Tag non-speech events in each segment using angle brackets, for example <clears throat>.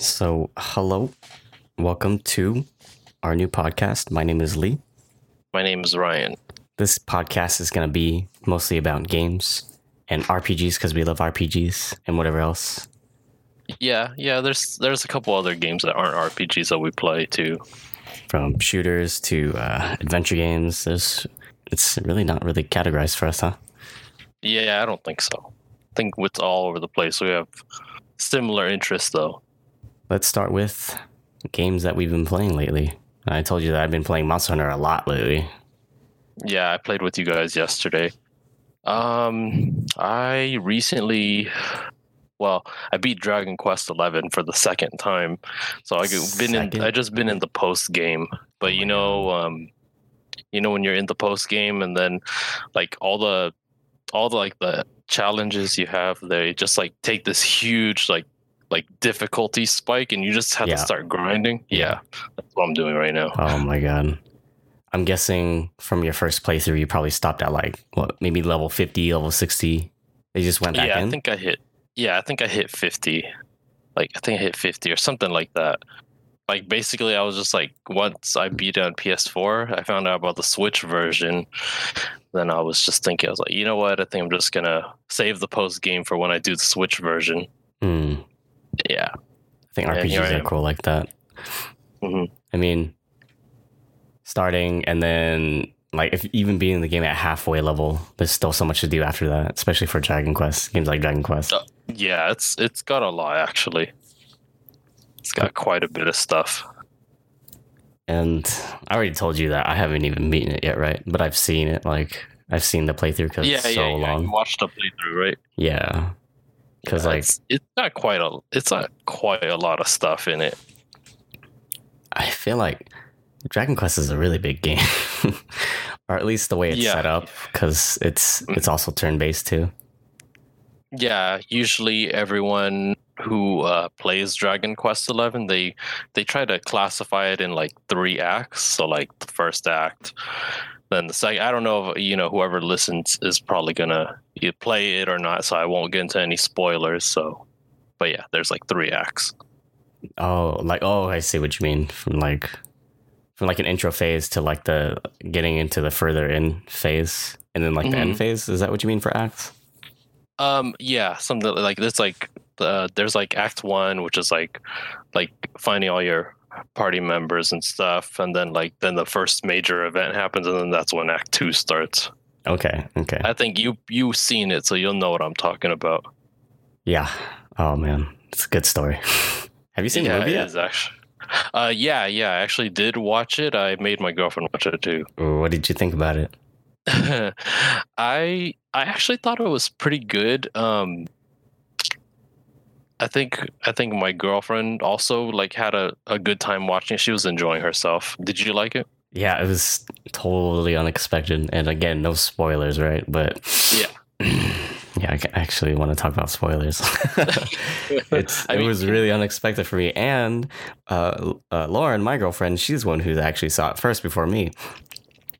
So, hello, welcome to our new podcast. My name is Lee. My name is Ryan. This podcast is going to be mostly about games and RPGs because we love RPGs and whatever else. Yeah, yeah. There's there's a couple other games that aren't RPGs that we play too. From shooters to uh, adventure games, there's it's really not really categorized for us, huh? Yeah, I don't think so. I think it's all over the place. We have similar interests though. Let's start with games that we've been playing lately. I told you that I've been playing Monster Hunter a lot lately. Yeah, I played with you guys yesterday. Um, I recently, well, I beat Dragon Quest Eleven for the second time. So I've been in. I just been in the post game, but you know, um, you know when you're in the post game and then like all the, all the like the challenges you have, they just like take this huge like like difficulty spike, and you just have Yeah. to start grinding. Yeah, that's what I'm doing right now. Oh my god. I'm guessing from your first playthrough, you probably stopped at like, what, maybe level 50, level 60. They just went back yeah, in? I think I hit. Yeah, I think I hit fifty. Like I think I hit fifty or something like that. Like basically, I was just like, once I beat it on PS4, I found out about the Switch version. Then I was just thinking, I was like, you know what? I think I'm just gonna save the post game for when I do the Switch version. Hmm. Yeah, I think And here I RPGs are am. cool like that. Mhm. I mean, starting and then like if even being in the game at halfway level, there's still so much to do after that, especially for Dragon Quest games like Dragon Quest. Uh, yeah. It's it's got a lot actually. It's got quite a bit of stuff. And I already told you that I haven't even beaten it yet, right? But I've seen it. Like I've seen the playthrough because yeah, it's so yeah, yeah. long. You watched the playthrough, right? Yeah, because Yeah, like it's, it's got quite a it's got quite a lot of stuff in it. I feel like Dragon Quest is a really big game, <laughs> or at least the way it's Yeah. set up, because it's it's also turn based too. Yeah, usually everyone who uh, plays Dragon Quest Eleven, they they try to classify it in like three acts. So like the first act, then the second. I don't know if you know whoever listens is probably gonna play it or not. So I won't get into any spoilers. So, but yeah, there's like three acts. Oh, like oh, I see what you mean. From like from like an intro phase to like the getting into the further in phase, and then like the end Mhm. phase. Is that what you mean for acts? Um, yeah, something like it's like uh, there's like Act One, which is like like finding all your party members and stuff, and then like then the first major event happens, and then that's when Act Two starts. Okay, okay, I think you you've seen it, so you'll know what I'm talking about. yeah. Oh man, it's a good story. <laughs> Have you seen yeah, the movie it yet? is actually. Uh, yeah, yeah, I actually did watch it. I made my girlfriend watch it too. What did you think about it? <laughs> I I actually thought it was pretty good. Um I think I think my girlfriend also like had a, a good time watching. She was enjoying herself. Did you like it? Yeah, it was totally unexpected, and again, no spoilers, right? But Yeah. <clears throat> yeah, I actually want to talk about spoilers. <laughs> it's <laughs> it mean- was really unexpected for me, and uh, uh, Lauren, my girlfriend, she's one who actually saw it first before me,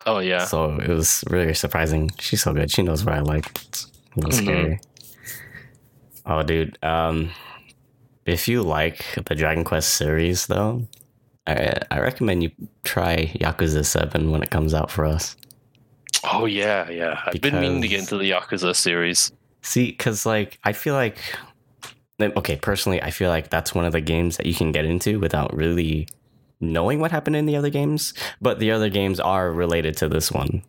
Oh yeah. so it was really surprising. She's so good; she knows what I like. It's a little Mhm. scary. Oh, dude, um, if you like the Dragon Quest series, though. I, I recommend you try Yakuza 7 when it comes out for us. Oh yeah, yeah. I've been meaning to get into the Yakuza series. See, because like I feel like, okay, personally, I feel like that's one of the games that you can get into without really knowing what happened in the other games. But the other games are related to this one.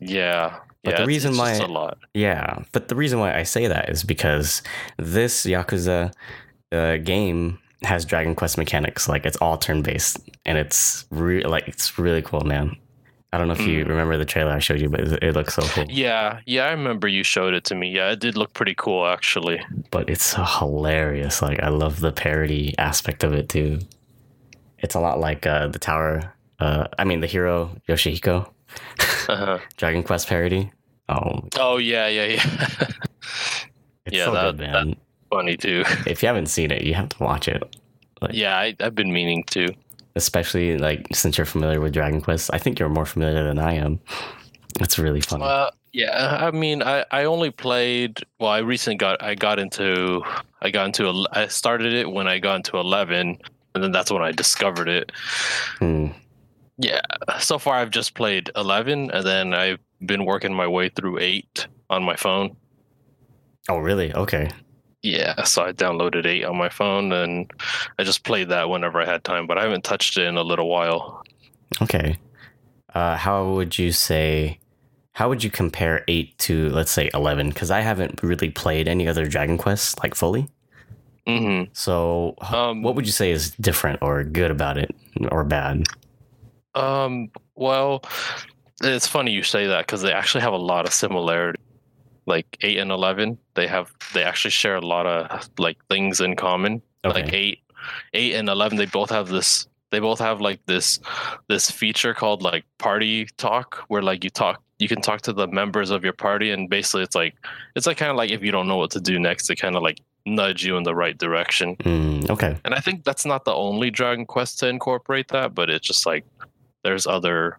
Yeah. But yeah, the reason why- a lot. Yeah, but the reason why I say that is because this Yakuza uh, game has Dragon Quest mechanics. Like it's all turn based, and it's re- like it's really cool, man. I don't know if you Mm. remember the trailer I showed you, but it, looks so cool. Yeah, yeah, I remember you showed it to me. Yeah, it did look pretty cool actually. but it's so hilarious. Like I love the parody aspect of it too. It's a lot like uh, the tower. Uh, I mean the hero Yoshihiko Uh-huh. <laughs> Dragon Quest parody. Oh, Oh yeah, yeah, yeah. <laughs> it's Yeah, so that- good, man. Funny too. <laughs> if you haven't seen it, you have to watch it. Yeah, I, I've been meaning to. Especially like since you're familiar with Dragon Quest. I think you're more familiar than I am. It's really funny. Uh, Yeah, I mean, I, I only played. Well, I recently got I got into I got into I started it when I got into eleven, and then that's when I discovered it. Hmm. Yeah, so far I've just played eleven, and then I've been working my way through eight on my phone. Oh, really? Okay. Yeah, so I downloaded eight on my phone, and I just played that whenever I had time. But I haven't touched it in a little while. Okay. Uh, how would you say? How would you compare eight to let's say eleven? Because I haven't really played any other Dragon Quest like fully. hmm So, Um, what would you say is different or good about it, or bad? Um, well, it's funny you say that because they actually have a lot of similarity. Like eight and eleven, they have they actually share a lot of like things in common. Like eight, eight and eleven, they both have this. They both have like this this feature called like party talk, where like you talk, you can talk to the members of your party, and basically it's like it's like kind of like if you don't know what to do next, it kind of like nudge you in the right direction. Mm, okay. And I think that's not the only Dragon Quest to incorporate that, but it's just like there's other.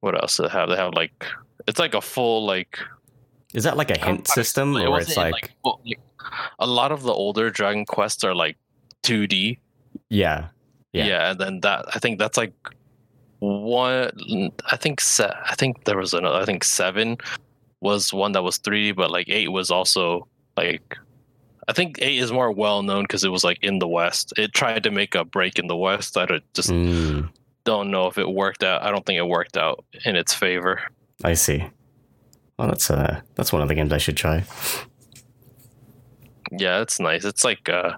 What else they have? They have like it's like a full like Is that like a hint system, or it's like, like, well, a lot of the older Dragon Quests are like 2D. yeah, Yeah. Yeah. and then that I think that's like one. I think se- I think there was another. I think seven was one that was 3D, but like eight was also like. I think eight is more well known because it was like in the West. It tried to make a break in the West. I just Mm, don't know if it worked out. I don't think it worked out in its favor. I see. Well, that's uh, that's one of the games I should try. Yeah, it's nice. It's like uh,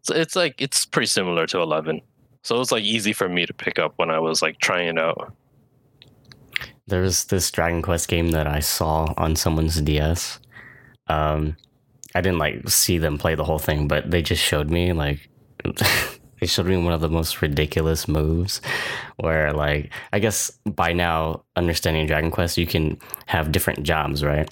it's, it's like it's pretty similar to Eleven, so it was like easy for me to pick up when I was like trying it out. There was this Dragon Quest game that I saw on someone's DS. Um, I didn't like see them play the whole thing, but they just showed me like <laughs> they showed me one of the most ridiculous moves where like I guess by now understanding Dragon Quest you can have different jobs, right?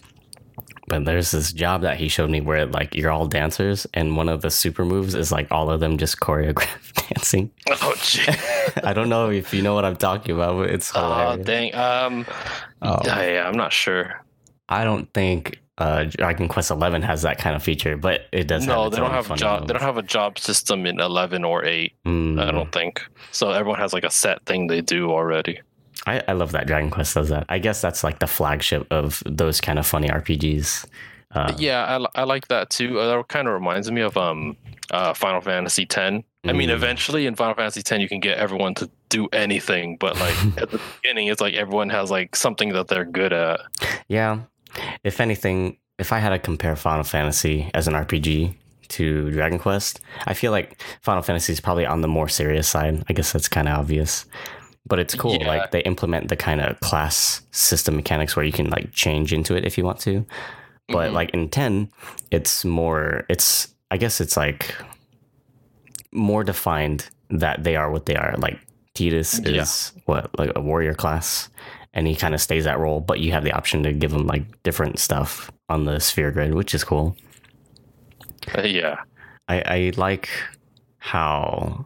But there's this job that he showed me where like you're all dancers and one of the super moves is like all of them just <laughs> choreographed <laughs> dancing. Oh, gee. <laughs> I don't know if you know what I'm talking about, but it's hilarious. oh dang. Um, Oh. yeah, yeah, I'm not sure. I don't think uh, Dragon Quest Eleven has that kind of feature, but it does. no, have they don't have job. They don't have a job system in Eleven or Eight. Mm. I don't think so. Everyone has like a set thing they do already. I, I love that Dragon Quest does that. I guess that's like the flagship of those kind of funny RPGs. Uh, Yeah, I, I like that too. Uh, that kind of reminds me of um uh Final Fantasy Ten. I mean, Mm. eventually in Final Fantasy X, you can get everyone to do anything, but like <laughs> at the beginning, it's like everyone has like something that they're good at. yeah. If anything, if I had to compare Final Fantasy as an RPG to Dragon Quest, I feel like Final Fantasy is probably on the more serious side. I guess that's kind of obvious. But it's cool. Yeah. Like they implement the kind of class system mechanics where you can like change into it if you want to. but Mhm. like in 10 it's more it's i guess it's like more defined that they are what they are like Tidus Yeah. is what like a warrior class and he kind of stays that role but you have the option to give him like different stuff on the sphere grid which is cool. Uh, yeah, i i like how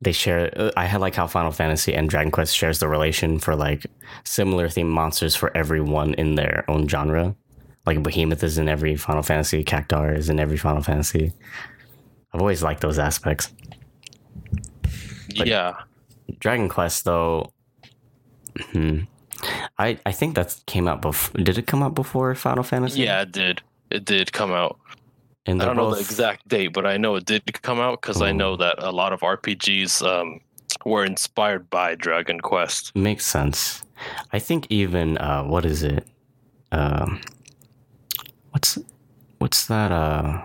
they share uh, i had like how final fantasy and dragon quest shares the relation for like similar themed monsters for everyone in their own genre. Like behemoth is in every final fantasy cactuar is in every final fantasy. I've always liked those aspects. But- yeah. dragon quest though hmm, i i think that came out before did it come out before final fantasy Yeah, it did. It did come out. and I don't know the exact date, but I know it did come out because I know that a lot of RPGs um, were inspired by Dragon Quest. Makes sense. I think even uh what is it? Um what's what's that uh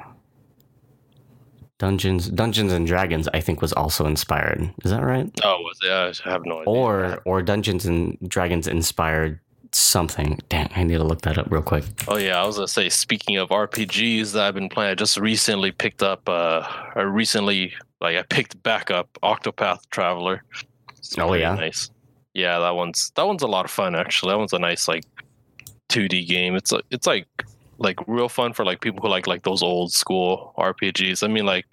Dungeons Dungeons and Dragons I think was also inspired. Is that right? Oh, was it? I have no idea. Or or Dungeons and Dragons inspired something. Dang, I need to look that up real quick. Oh yeah, I was gonna say. Speaking of RPGs that I've been playing, I just recently picked up. Uh, I recently like I picked back up Octopath Traveler. It's Oh, yeah? nice. Yeah, that one's that one's a lot of fun actually. That one's a nice like 2D game. It's like it's like like real fun for like people who like like those old school RPGs. I mean, like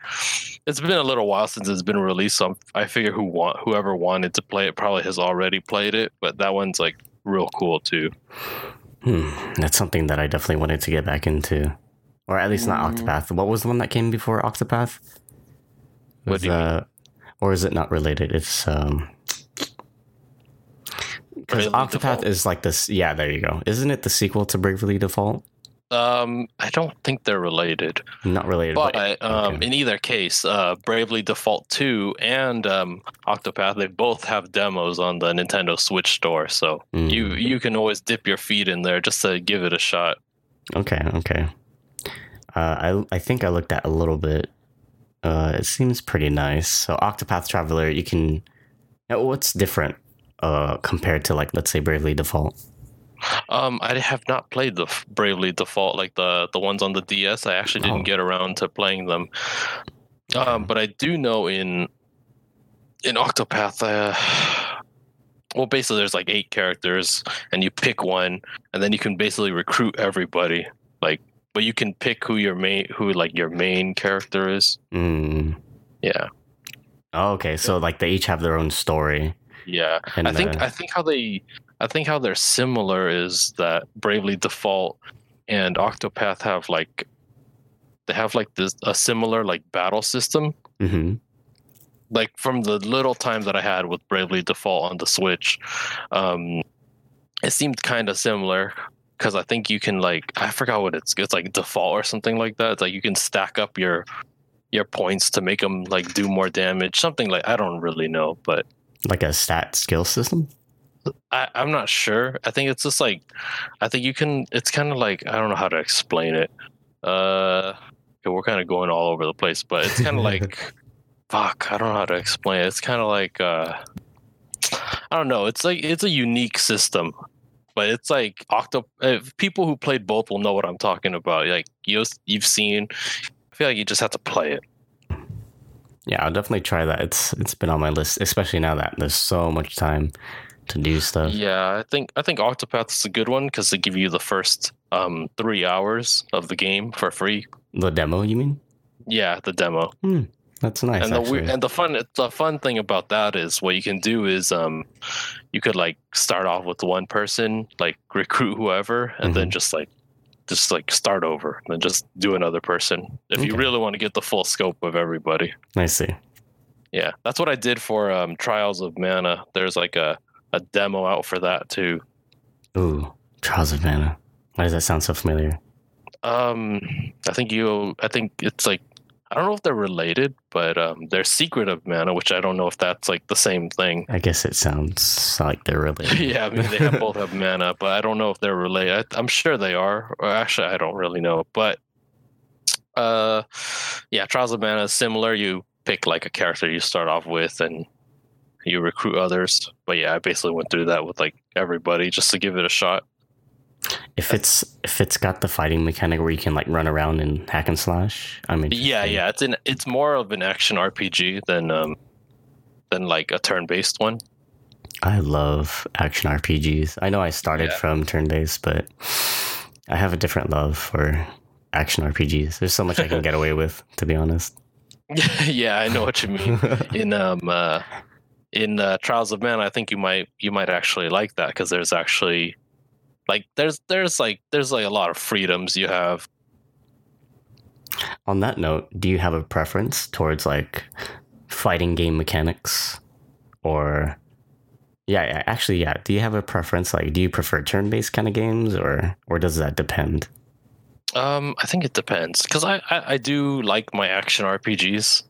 it's been a little while since it's been released, so I'm, I figure who want whoever wanted to play it probably has already played it. But that one's like real cool too. Hmm, that's something that I definitely wanted to get back into, or at least not Mm. Octopath. What was the one that came before Octopath? What Was, do you mean? uh, or is it not related? It's um, because Octopath Default? is like this. Yeah, there you go. Isn't it the sequel to Bravely Default? Um, I don't think they're related. Not related, But but um, okay. in either case, uh, Bravely Default 2 and um, Octopath, they both have demos on the Nintendo Switch store. So Mm. you you can always dip your feet in there just to give it a shot. Okay, okay. Uh, I I think I looked at a little bit. Uh, it seems pretty nice. So Octopath Traveler, you can. What's different uh, compared to like let's say Bravely Default? Um, I have not played the Bravely Default like the the ones on the DS. I actually didn't Oh. get around to playing them. Um, but I do know in in Octopath, uh, well, basically there's like eight characters, and you pick one, and then you can basically recruit everybody. Like, but you can pick who your main who like your main character is. Mm. Yeah, Oh, okay, so like they each have their own story. Yeah. And I think uh, I think how they I think how they're similar is that Bravely Default and Octopath have like they have like this a similar like battle system. mhm. Like from the little time that I had with Bravely Default on the Switch, um, it seemed kind of similar because I think you can like I forgot what it's it's like default or something like that. It's like you can stack up your your points to make them like do more damage, something like I don't really know, but like a stat skill system. I, I'm not sure. I think it's just like I think you can it's kind of like I don't know how to explain it. Uh we're kind of going all over the place, but it's kind of <laughs> like fuck, I don't know how to explain it. It's kind of like uh I don't know. It's like it's a unique system. But it's like Octo if people who played both will know what I'm talking about. Like you you've seen I feel like you just have to play it. Yeah, I'll definitely try that. It's it's been on my list, especially now that there's so much time to do stuff. Yeah, I think I think Octopath is a good one because they give you the first um three hours of the game for free. The demo, you mean? Yeah, the demo. Hmm, That's nice. and the actually. weird, and the fun the fun thing about that is what you can do is um you could like start off with one person, like recruit whoever, and then Mhm. just like just like start over and just do another person if you really want to get the full scope of everybody. I see. Yeah, that's what I did for um Trials of Mana. There's like a a demo out for that too. Ooh, Trials of Mana. Why does that sound so familiar? Um, I think you. I think it's like I don't know if they're related, but um, they're Secret of Mana, which I don't know if that's like the same thing. I guess it sounds like they're <laughs> related. yeah, I mean they have, both <laughs> have mana, but I don't know if they're related. I, I'm sure they are. Or actually, I don't really know. But uh, yeah, Trials of Mana is similar. You pick like a character you start off with, and you recruit others. But yeah, I basically went through that with like everybody just to give it a shot. If it's if it's got the fighting mechanic where you can like run around and hack and slash, I'm interested. Yeah, yeah, it's an it's more of an action RPG than um than like a turn-based one. I love action RPGs. I know I started Yeah. from turn based, but I have a different love for action RPGs. There's so much I can get away with, to be honest. <laughs> <laughs> yeah, I know what you mean. In um uh, in uh, Trials of Mana, I think you might you might actually like that because there's actually like there's there's like there's like a lot of freedoms you have. On that note, do you have a preference towards like fighting game mechanics or yeah, yeah, actually yeah, do you have a preference like do you prefer turn-based kind of games or or does that depend? Um, I think it depends because I, I I do like my action RPGs,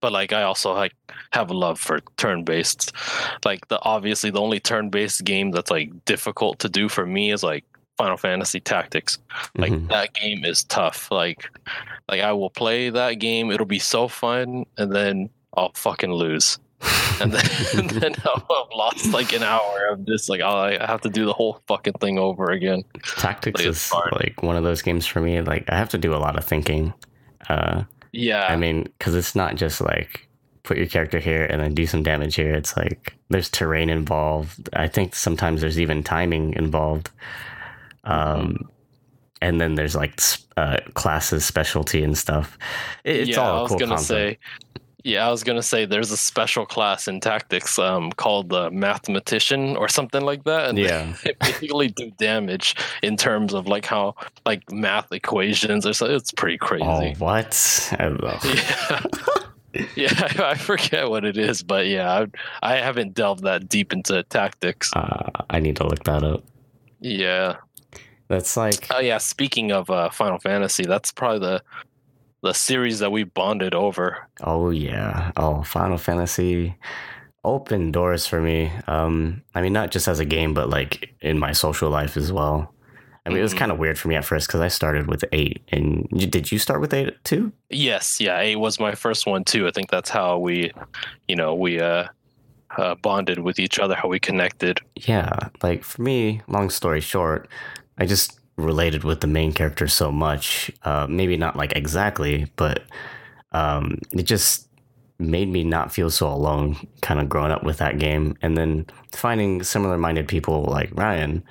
but like I also like have a love for turn-based. Like the obviously the only turn-based game that's like difficult to do for me is like Final Fantasy Tactics. Like Mhm. that game is tough. Like like I will play that game. It'll be so fun, and then I'll fucking lose. <laughs> And then, <laughs> and then I'll have lost like an hour of this. Like I'll, I have to do the whole fucking thing over again. Tactics Like, is hard. like one of those games for me like I have to do a lot of thinking. Uh Yeah, I mean, because it's not just like put your character here and then do some damage here. It's like there's terrain involved. I think sometimes there's even timing involved. Um, and then there's like uh, classes, specialty, and stuff. It's yeah. all a I was cool gonna concept. say, Yeah, I was gonna say there's a special class in tactics um, called the mathematician or something like that, and Yeah. <laughs> they basically do damage in terms of like how like math equations or something. It's pretty crazy. Oh, what? I don't. <laughs> Yeah, <laughs> yeah, I forget what it is, but yeah, I, I haven't delved that deep into tactics. Uh, I need to look that up. Yeah. That's like Oh yeah. Speaking of uh, Final Fantasy, that's probably the the series that we bonded over. Oh yeah. Oh, Final Fantasy opened doors for me. Um, I mean, not just as a game, but like in my social life as well. I mean, it was Mhm. kind of weird for me at first because I started with eight, and you, did you start with eight too? Yes, yeah, eight was my first one too. I think that's how we, you know, we uh, uh bonded with each other, how we connected. Yeah. Like for me, long story short, I just related with the main character so much. Uh, maybe not like exactly, but um, it just made me not feel so alone. Kind of growing up with that game, and then finding similar-minded people like Ryan.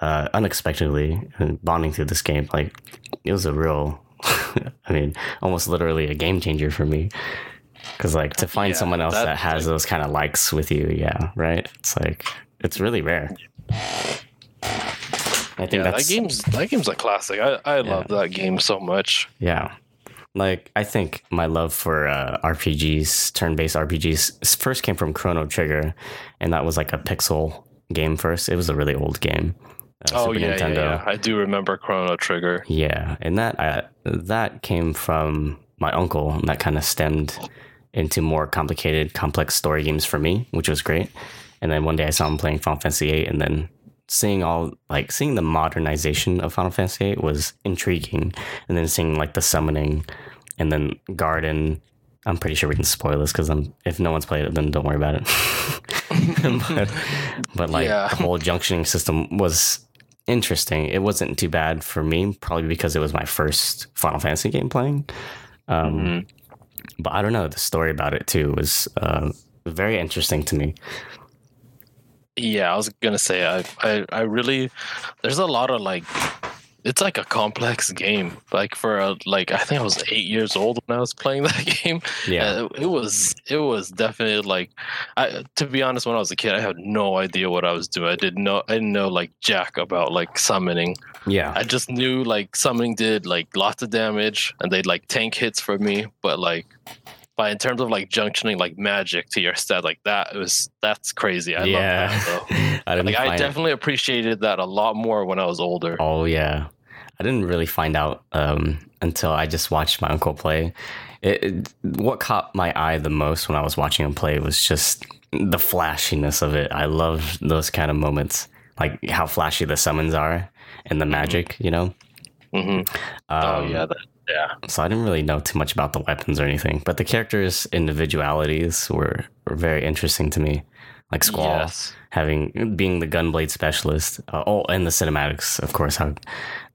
Uh, unexpectedly and bonding through this game like it was a real <laughs> i mean almost literally a game changer for me because like to find Yeah, someone else that- that, has those kind of likes with you yeah right it's like it's really rare i think Yeah, that game's that game's a classic. I I love that game so much. yeah like i think my love for uh, rpgs turn-based rpgs first came from chrono trigger and that was like a pixel game first it was a really old game uh, oh Super yeah, yeah, yeah, I do remember Chrono Trigger. Yeah, and that uh, that came from my uncle, and that kind of stemmed into more complicated, complex story games for me, which was great. And then one day I saw him playing Final Fantasy VIII, and then seeing all like seeing the modernization of Final Fantasy VIII was intriguing, and then seeing like the summoning, and then Garden. I'm pretty sure we can spoil this because I'm if no one's played it, then don't worry about it. <laughs> but, but like Yeah. the whole junctioning system was interesting. It wasn't too bad for me, probably because it was my first Final Fantasy game playing. Um, Mhm. But I don't know. The story about it too was uh, very interesting to me. Yeah, I was gonna say I, I I really there's a lot of like it's like a complex game. Like for a like I think I was eight years old when I was playing <laughs> that game. Yeah, Uh, it was it was definitely like I to be honest when I was a kid I had no idea what I was doing. I didn't know I didn't know like jack about like summoning. yeah, I just knew like summoning did like lots of damage and they'd like tank hits for me, but like but in terms of like junctioning like magic to your stat like that it was that's crazy. I yeah. love that though. <laughs> I Like I find- definitely appreciated that a lot more when I was older. Oh yeah, I didn't really find out um, until I just watched my uncle play. It, it, what caught my eye the most when I was watching him play was just the flashiness of it. I love those kind of moments, like how flashy the summons are and the magic. You know. hmm oh Um, yeah, that, yeah. So I didn't really know too much about the weapons or anything, but the characters' individualities were, were very interesting to me. Like Squall Yes. having being the gunblade specialist. Uh, oh, and the cinematics, of course. How?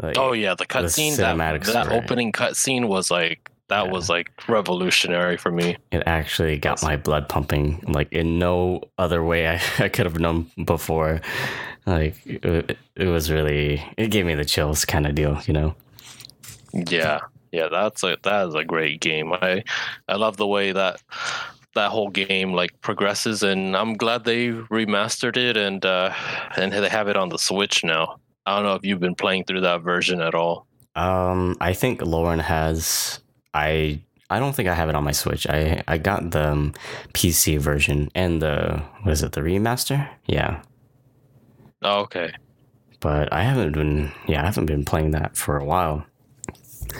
Like, Oh yeah, the cutscene that, that were- opening cutscene was like that Yeah. was like revolutionary for me. It actually got my blood pumping like in no other way I, <laughs> I could have known before. Like it, it was really it gave me the chills kind of deal, you know. Yeah, yeah, that's a that is a great game. I I love the way that that whole game like progresses, and I'm glad they remastered it and uh and they have it on the Switch now. I don't know if you've been playing through that version at all. Um, I think Lauren has. I I don't think I have it on my Switch. I I got the um, PC version and the what is it the remaster? Yeah, Oh, okay. but I haven't been. Yeah, I haven't been playing that for a while.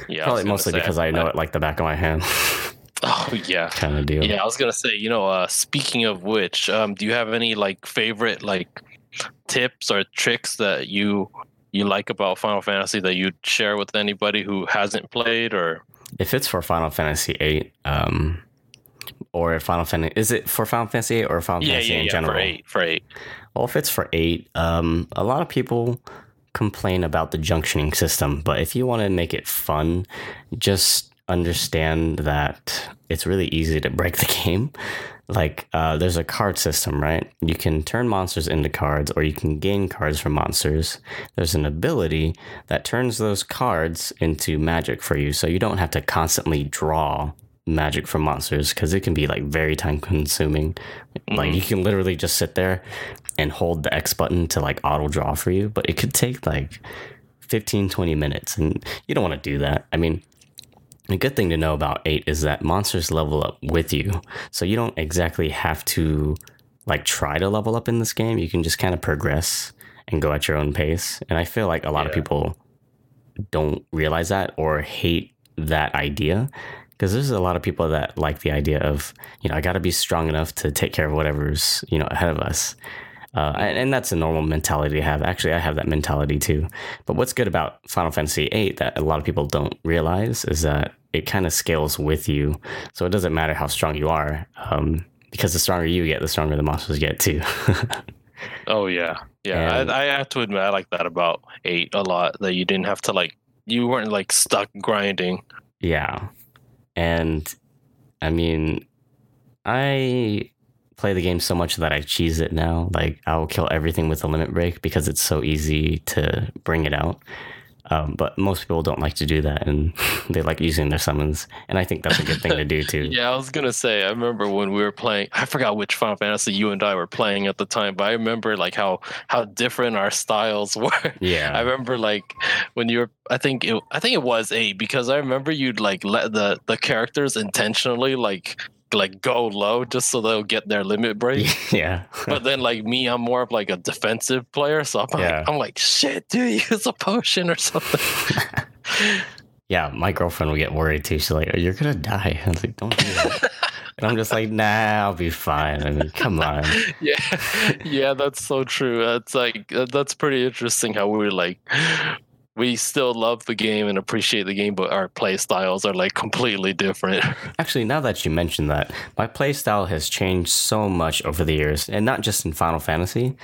Yeah, Probably mostly say, because I know it like the back of my hand, <laughs> Oh yeah. kind of deal. Yeah, I was gonna say, you know, uh, speaking of which, um, do you have any like favorite like tips or tricks that you you like about Final Fantasy that you'd share with anybody who hasn't played or If it's for Final Fantasy VIII, um, or if Final Fantasy is it for Final Fantasy VIII or Final yeah, Fantasy yeah, in yeah, general? for eight, for eight. Well, if it's for eight, um, a lot of people complain about the junctioning system, but if you want to make it fun, just understand that it's really easy to break the <laughs> game. Like, uh, there's a card system, right? You can turn monsters into cards, or you can gain cards from monsters. There's an ability that turns those cards into magic for you, so you don't have to constantly draw magic from monsters because it can be like very time consuming. Like Mhm. you can literally just sit there and hold the X button to like auto draw for you, but it could take like 15, 20 minutes, and you don't want to do that. I mean, a good thing to know about 8 is that monsters level up with you. So you don't exactly have to like try to level up in this game. You can just kind of progress and go at your own pace. And I feel like a lot of people don't realize that or hate that idea because there's a lot of people that like the idea of, you know, I got to be strong enough to take care of whatever's, you know, ahead of us. Uh, and, and that's a normal mentality to have. Actually, I have that mentality too. But what's good about Final Fantasy VIII that a lot of people don't realize is that it kind of scales with you. So it doesn't matter how strong you are, um, because the stronger you get, the stronger the monsters get too. <laughs> Oh yeah, yeah. And- I, I have to admit, I like that about eight a lot. That you didn't have to like, you weren't like stuck grinding. yeah. And I mean, I play the game so much that I cheese it now. Like I'll kill everything with a limit break because it's so easy to bring it out. Um, but most people don't like to do that, and <laughs> they like using their summons. And I think that's a good thing to do <laughs> too. Yeah, I was gonna say. I remember when we were playing. I forgot which Final Fantasy you and I were playing at the time, but I remember like how how different our styles <laughs> were. Yeah. I remember like when you were. I think it. I think it was eight because I remember you'd like let the the characters intentionally like like go low just so they'll get their limit break. <laughs> yeah. but then like me, I'm more of like a defensive player, so I'm Yeah. like I'm like shit, dude, <laughs> use a potion or something. <laughs> yeah, my girlfriend would get worried too. She's like, "You're gonna die." I was like, "Don't do that." and I'm just like, "Nah, I'll be fine." I mean, come on. yeah, yeah, that's so true. That's like that's pretty interesting how we're like we still love the game and appreciate the game, but our play styles are like completely different. <laughs> Actually, now that you mention that, my playstyle has changed so much over the years, and not just in Final Fantasy,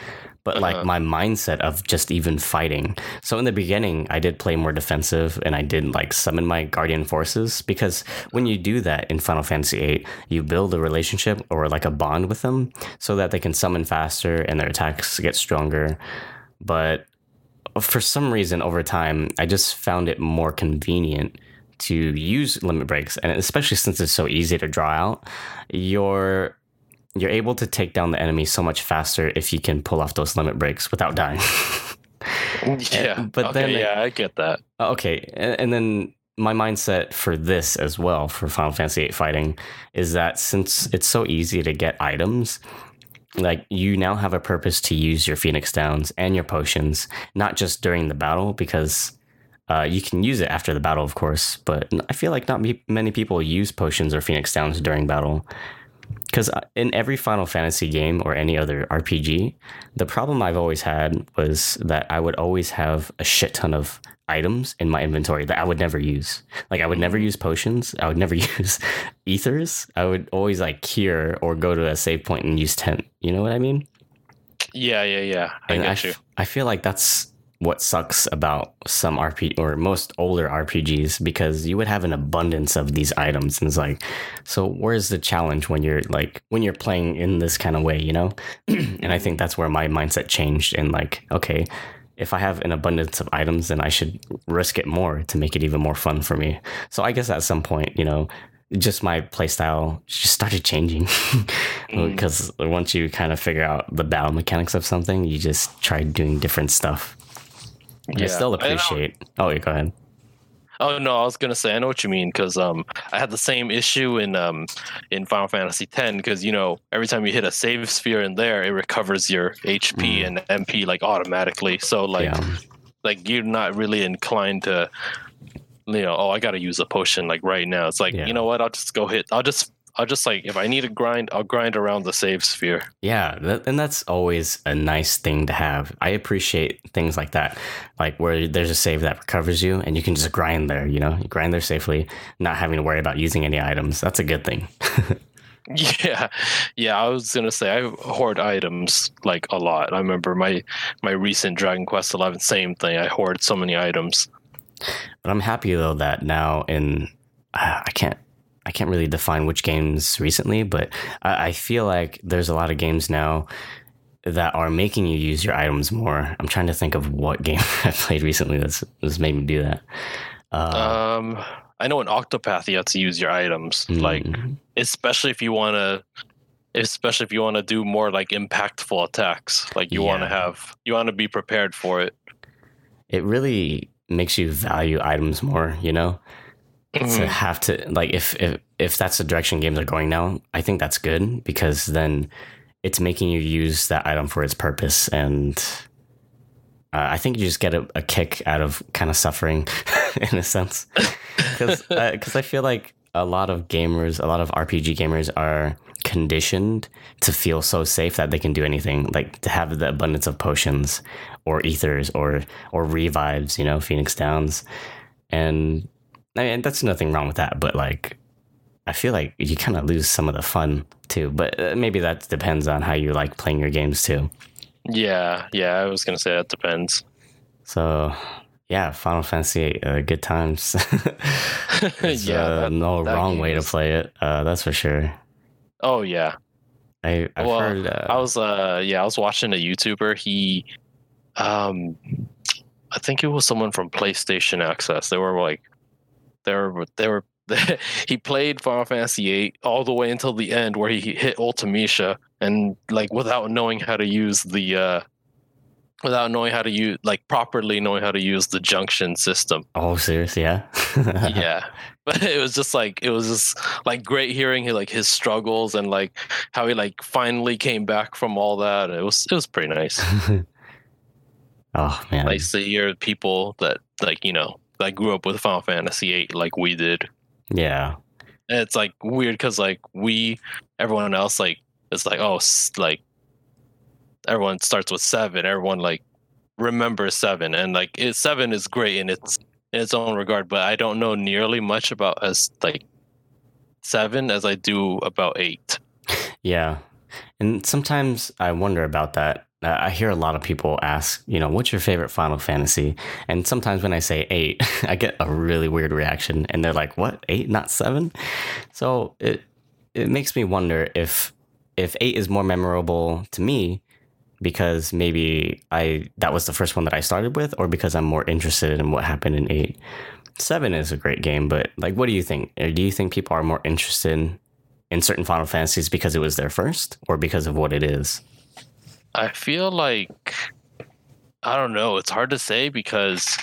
but like Uh-huh. my mindset of just even fighting. So in the beginning, I did play more defensive, and I did like summon my guardian forces because when you do that in Final Fantasy VIII, you build a relationship or like a bond with them, so that they can summon faster and their attacks get stronger. But for some reason over time i just found it more convenient to use limit breaks. And especially since it's so easy to draw out you're you're able to take down the enemy so much faster if you can pull off those limit breaks without dying. <laughs> Yeah, but okay, then yeah, I get that. okay and, and then my mindset for this as well for final fantasy VIII fighting is that since it's so easy to get items like you now have a purpose to use your phoenix downs and your potions not just during the battle because uh, you can use it after the battle of course but i feel like not many people use potions or phoenix downs during battle because uh, in every final fantasy game or any other rpg the problem i've always had was that i would always have a shit ton of items in my inventory that i would never use. Like i would never mm-hmm. use potions. I would never <laughs> use ethers. I would always like cure or go to a save point and use tent you know what i mean? Yeah, yeah, yeah. I and get I, you. f- I feel like that's what sucks about some RP or most older RPGs because you would have an abundance of these items and it's like so where's the challenge when you're like when you're playing in this kind of way you know? <clears throat> And I think that's where my mindset changed and like okay if I have an abundance of items then I should risk it more to make it even more fun for me. So I guess at some point you know just my playstyle just started changing. <laughs> Mm. because once you kind of figure out the battle mechanics of something you just try doing different stuff Yeah. still I know- appreciate oh yeah go ahead Oh no, I was gonna say I know what you mean because um I had the same issue in um in Final Fantasy X because you know every time you hit a save sphere in there it recovers your HP Mm. and MP like automatically so like yeah like you're not really inclined to you know oh I got to use a potion like right now it's like Yeah. you know what I'll just go hit I'll just I'll just like if I need to grind I'll grind around the save sphere Yeah, that, and that's always a nice thing to have. I appreciate things like that, like where there's a save that recovers you, and you can just grind there. You know, you grind there safely, not having to worry about using any items. That's a good thing. <laughs> Yeah, yeah. I was gonna say I hoard items like a lot. I remember my my recent Dragon Quest Eleven, same thing. I hoard so many items. But I'm happy though that now in uh, I can't I can't really define which games recently, but I, I feel like there's a lot of games now that are making you use your items more. I'm trying to think of what <laughs> game I played recently that's that's made me do that. Uh, Um, I know in Octopath you have to use your items, like Mm. especially if you want to, especially if you want to do more like impactful attacks. Like you want to have, you want to be prepared for it. it really makes you value items more, you know? To Mhm. have to like if if if that's the direction games are going now, I think that's good because then it's making you use that item for its purpose, and uh, I think you just get a, a kick out of kind of suffering <laughs> in a sense because because I feel like a lot of gamers, a lot of RPG gamers are conditioned to feel so safe that they can do anything, like to have the abundance of potions or ethers or or revives, you know, Phoenix Downs, and I mean, that's nothing wrong with that, but like, I feel like you kind of lose some of the fun too. But uh, maybe that depends on how you like playing your games too. Yeah, yeah. I was gonna say that depends. So, yeah, Final Fantasy, uh, good times. <laughs> Yeah. uh, that- no that wrong way to play it. Uh, that's for sure. oh yeah. I, I've Well, heard. Uh, I was uh yeah, I was watching a YouTuber. He um I think it was someone from PlayStation Access. They were like they were they were <laughs> he played Final Fantasy VIII all the way until the end where he hit Ultimecia and like without knowing how to use the uh without knowing how to use like properly knowing how to use the junction system. oh, seriously, Yeah. <laughs> yeah. <laughs> But it was just like it was just like great hearing his, like his struggles and like how he like finally came back from all that. It was it was pretty nice. oh man. nice to hear people that like you know that grew up with Final Fantasy VIII like we did. Yeah. And it's like weird because like we everyone else like it's like oh like everyone starts with seven. Everyone like remembers seven and like it, seven is great in its in its own regard, but I don't know nearly much about as like seven as I do about eight. <laughs> Yeah. And sometimes I wonder about that. Uh, I hear a lot of people ask, you know, what's your favorite Final Fantasy? And sometimes when I say eight, <laughs> I get a really weird reaction. And they're like, what? Eight, not seven? So it, it makes me wonder if if eight is more memorable to me because maybe I that was the first one that I started with, or because I'm more interested in what happened in eight. Seven is a great game, but like, what do you think? Do you think people are more interested in certain Final Fantasies because it was their first, or because of what it is? I feel like I don't know. It's hard to say because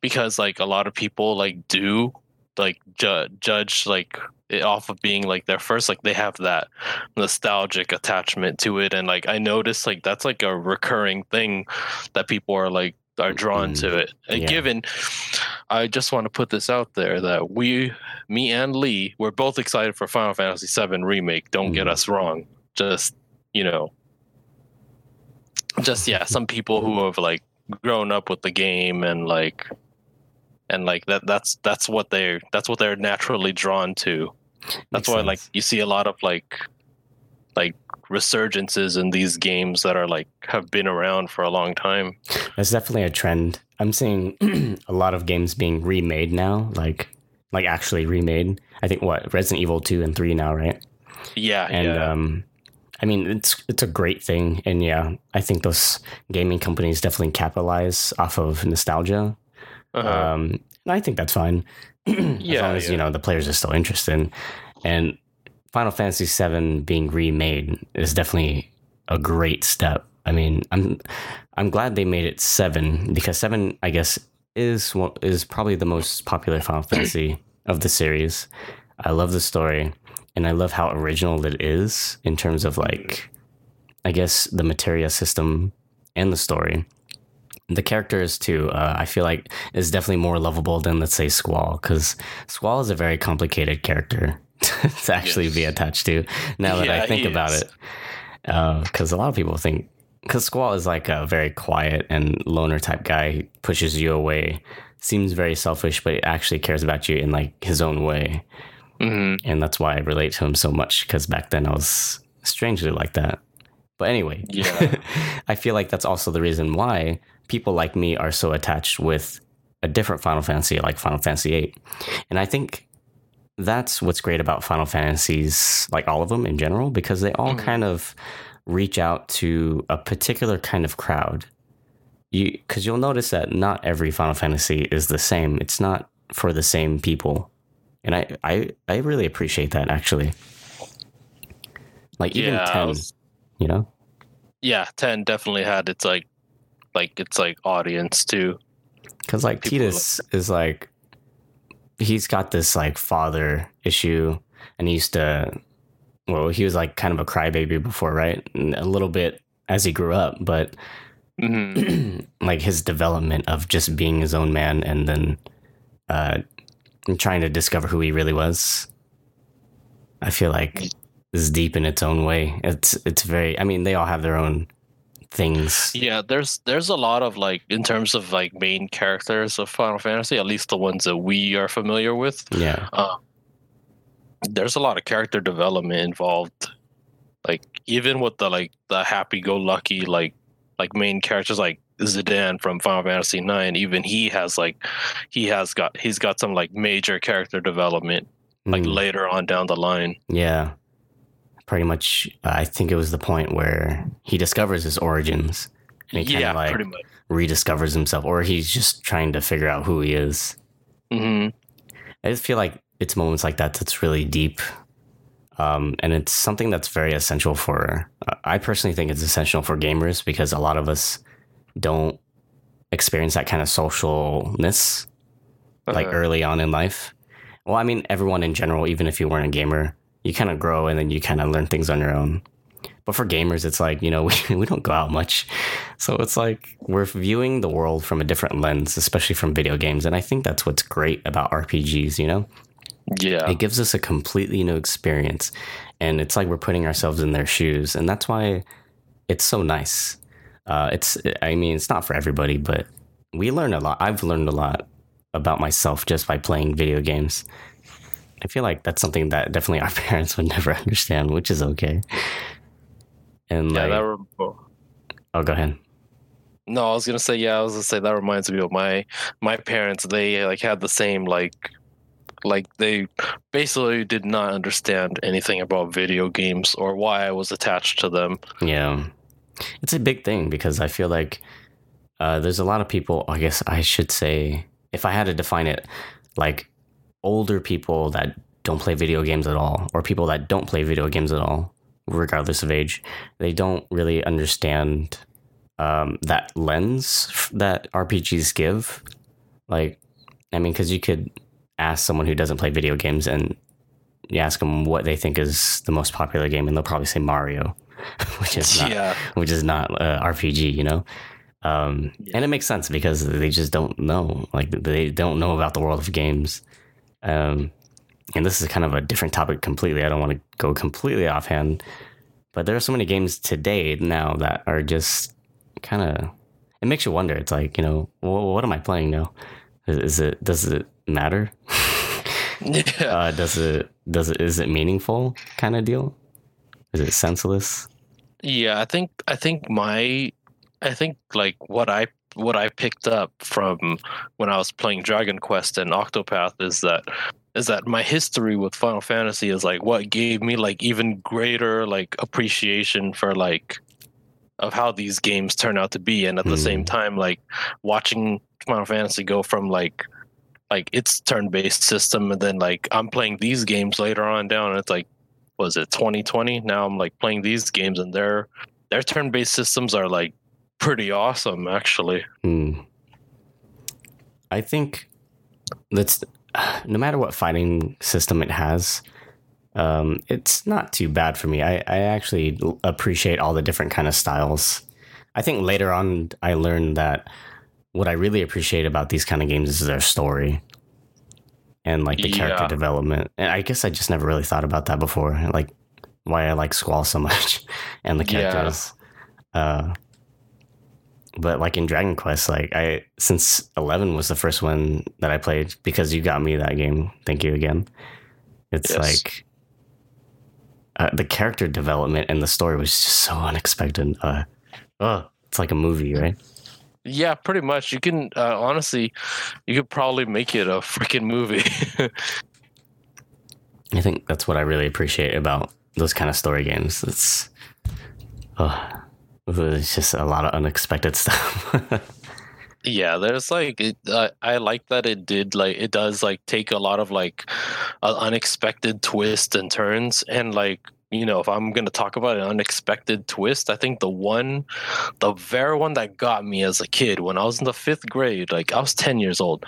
because like a lot of people like do like ju- judge like it off of being like their first like they have that nostalgic attachment to it and like I noticed like that's like a recurring thing that people are like are drawn Mm, to it. And yeah. given I just want to put this out there that we me and Lee we're both excited for Final Fantasy 7 remake. Don't get Mm. us wrong. Just, you know, just yeah some people who have like grown up with the game and like and like that that's that's what they're that's what they're naturally drawn to that's Makes why like you see a lot of like like resurgences in these games that are like have been around for a long time That's definitely a trend. I'm seeing <clears throat> a lot of games being remade now, like like actually remade. I think what Resident Evil two and three now, right? yeah and yeah um i mean it's it's a great thing. And yeah i think those gaming companies definitely capitalize off of nostalgia. Uh-huh. um and i think that's fine. <clears throat> As Yeah, long as you know the players are still interested. And final fantasy VII being remade is definitely a great step. I mean i'm i'm glad they made it 7 because 7 i guess is is probably the most popular final fantasy <clears throat> of the series. I love the story and I love how original it is in terms of like, I guess the materia system and the story. The characters too, uh, I feel like is definitely more lovable than let's say Squall, because Squall is a very complicated character <laughs> to actually be attached to. Now that Yeah, I think about is. it, because a lot of people think because Squall is like a very quiet and loner type guy, he pushes you away, seems very selfish, but actually cares about you in like his own way Mhm. and that's why I relate to him so much because back then I was strangely like that. But anyway, Yeah. <laughs> I feel like that's also the reason why people like me are so attached with a different Final Fantasy, like Final Fantasy VIII. And I think that's what's great about Final Fantasies, like all of them in general, because they all Mhm. kind of reach out to a particular kind of crowd. You, because you'll notice that not every Final Fantasy is the same. It's not for the same people and I I I really appreciate that actually. Like even Yeah, ten, was- you know. yeah, ten definitely had its like, like its like audience too. Because like People like Tidus is like, he's got this like father issue, and he used to, well, he was like kind of a crybaby before, right? And a little bit as he grew up, but hmm <clears throat> like his development of just being his own man and then uh, trying to discover who he really was. I feel like is deep in its own way. It's it's very. I mean, they all have their own things. Yeah, there's there's a lot of like in terms of like main characters of Final Fantasy, at least the ones that we are familiar with. Yeah, Um, there's a lot of character development involved. Like even with the like the happy-go-lucky like like main characters like Zidane from Final Fantasy Nine, even he has like he has got he's got some like major character development like Mm, later on down the line. yeah. Pretty much, I think it was the point where he discovers his origins and he kind yeah, of like pretty much. rediscovers himself, or he's just trying to figure out who he is. hmm I just feel like it's moments like that that's really deep. Um, and it's something that's very essential for, uh, I personally think it's essential for gamers because a lot of us don't experience that kind of socialness like Uh, early on in life. Well, I mean, everyone in general, even if you weren't a gamer, you kind of grow and then you kind of learn things on your own. But for gamers, it's like, you know, <laughs> we, we don't go out much. So it's like we're viewing the world from a different lens, especially from video games. And I think that's what's great about RPGs, you know? yeah, It gives us a completely new experience. And it's like we're putting ourselves in their shoes. And that's why it's so nice. Uh, it's, I mean, it's not for everybody, but we learn a lot. I've learned a lot about myself just by playing video games. I feel like that's something that definitely <laughs> our parents would never understand, which is okay. And yeah. like, That re- oh, go ahead. No, I was gonna say yeah. I was gonna say that reminds me of my my parents. They like had the same like like they basically did not understand anything about video games or why I was attached to them. Yeah. It's a big thing because I feel like uh, there's a lot of people, I guess I should say, if I had to define it, like older people that don't play video games at all, or people that don't play video games at all, regardless of age, they don't really understand um, that lens that RPGs give. Like, I mean, because you could ask someone who doesn't play video games and you ask them what they think is the most popular game, and they'll probably say Mario, <laughs> which is not, yeah, which is not uh, RPG, you know. Um, Yeah. And it makes sense because they just don't know, like they don't know about the world of games. Um, and this is kind of a different topic completely. I don't want to go completely offhand, but there are so many games today now that are just kind of. It makes you wonder. It's like you know, well, what am I playing now? Is, is it does it matter? <laughs> yeah. uh, does it does it is it meaningful kind of deal? Is it senseless? Yeah, I think I think my I think like what I what I picked up from when I was playing Dragon Quest and Octopath is that is that my history with Final Fantasy is like what gave me like even greater like appreciation for like of how these games turn out to be. And at the same mm. time like watching Final Fantasy go from like like its turn-based system and then like I'm playing these games later on down and it's like was it 2020 now i'm like playing these games and their their turn-based systems are like pretty awesome actually Hmm. I think that's <sighs> no matter what fighting system it has, um, it's not too bad for me. I, I actually appreciate all the different kind of styles. I think later on I learned that what I really appreciate about these kind of games is their story and like the character Yeah. development. And I guess I just never really thought about that before, like why I like Squall so <laughs> much and the Yeah. characters. Uh, but like in Dragon Quest, like I since Eleven was the first one that I played because you got me that game. Thank you again. It's Yes. like uh, the character development and the story was just so unexpected. Uh, oh, it's like a movie, right? Yeah pretty much you can uh, honestly you could probably make it a freaking movie <laughs> I think that's what I really appreciate about those kind of story games. It's oh, it's just a lot of unexpected <laughs> stuff. yeah there's like it, uh, i like that it did like it does like take a lot of like uh, unexpected twists and turns and like you know if i'm gonna talk about an unexpected twist i think the one the very one that got me as a kid when i was in the fifth grade like i was 10 years old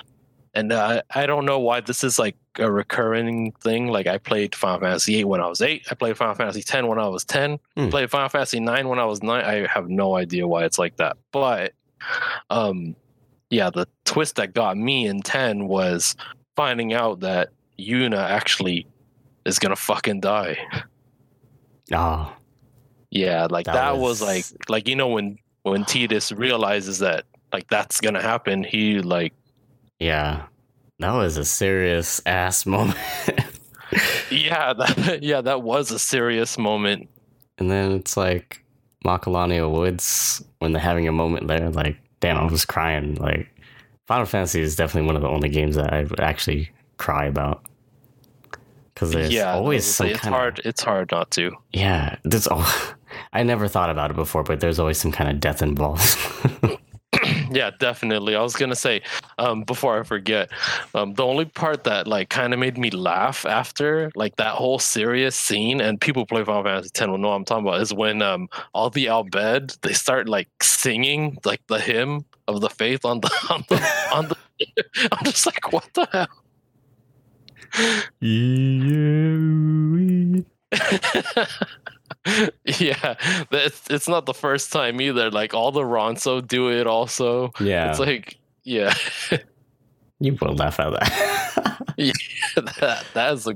and uh, I don't know why this is like a recurring thing. Like I played Final Fantasy eight when I was eight. I played Final Fantasy ten when I was ten. Hmm. Played Final Fantasy nine when I was nine. I have no idea why it's like that. But um, yeah, the twist that got me in ten was finding out that Yuna actually is gonna fucking die. Oh, Yeah, like That that, was... was- like like you know when when Tidus realizes that like that's gonna happen, he like yeah. That was a serious ass moment. <laughs> yeah that <laughs> yeah that was a serious moment. and then it's like Macalania Woods when they're having a moment there, like, damn, I was crying. Like, Final Fantasy is definitely one of the only games that I actually cry about. Because there's yeah, always it's- some it's kind hard. of It's hard not to. yeah. There's oh, <laughs> I never thought about it before, but there's always some kind of death involved. <laughs> <clears throat> yeah, definitely. I was gonna say um, before I forget, um, the only part that like kind of made me laugh after like that whole serious scene, and people play Final Fantasy X will know what I'm talking about, is when um, all the Al Bhed they start like singing like the hymn of the faith on the <laughs> on the on the. I'm just like, what the hell? <laughs> yeah, it's it's not the first time either. Like all the Ronso do it also. yeah, It's like yeah, you will laugh at that. <laughs> <laughs> yeah, that that's a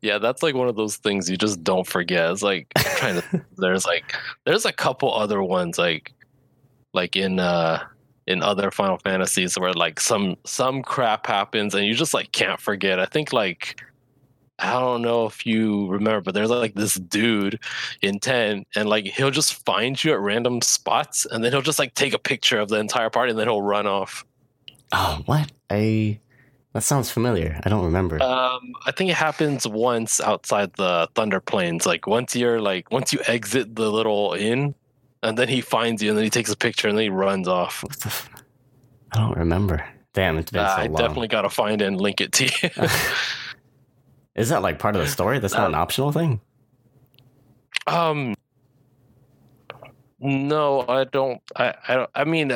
yeah, that's like one of those things you just don't forget. It's like trying to there's like there's a couple other ones like like in uh in other Final Fantasies where like some some crap happens and you just like can't forget. I think like I don't know if you remember, but there's like this dude in 10 and like he'll just find you at random spots and then he'll just like take a picture of the entire party and then he'll run off. oh, what? I that sounds familiar. I don't remember. Um, I think it happens once outside the Thunder Plains. Like once you're like once you exit the little inn, and then he finds you, and then he takes a picture, and then he runs off. What the f- I don't remember. Damn, it's been Uh, so I long. definitely gotta find it and link it to you. <laughs> Is that like part of the story? That's not an optional thing. um, no, I don't. I I don't. I mean,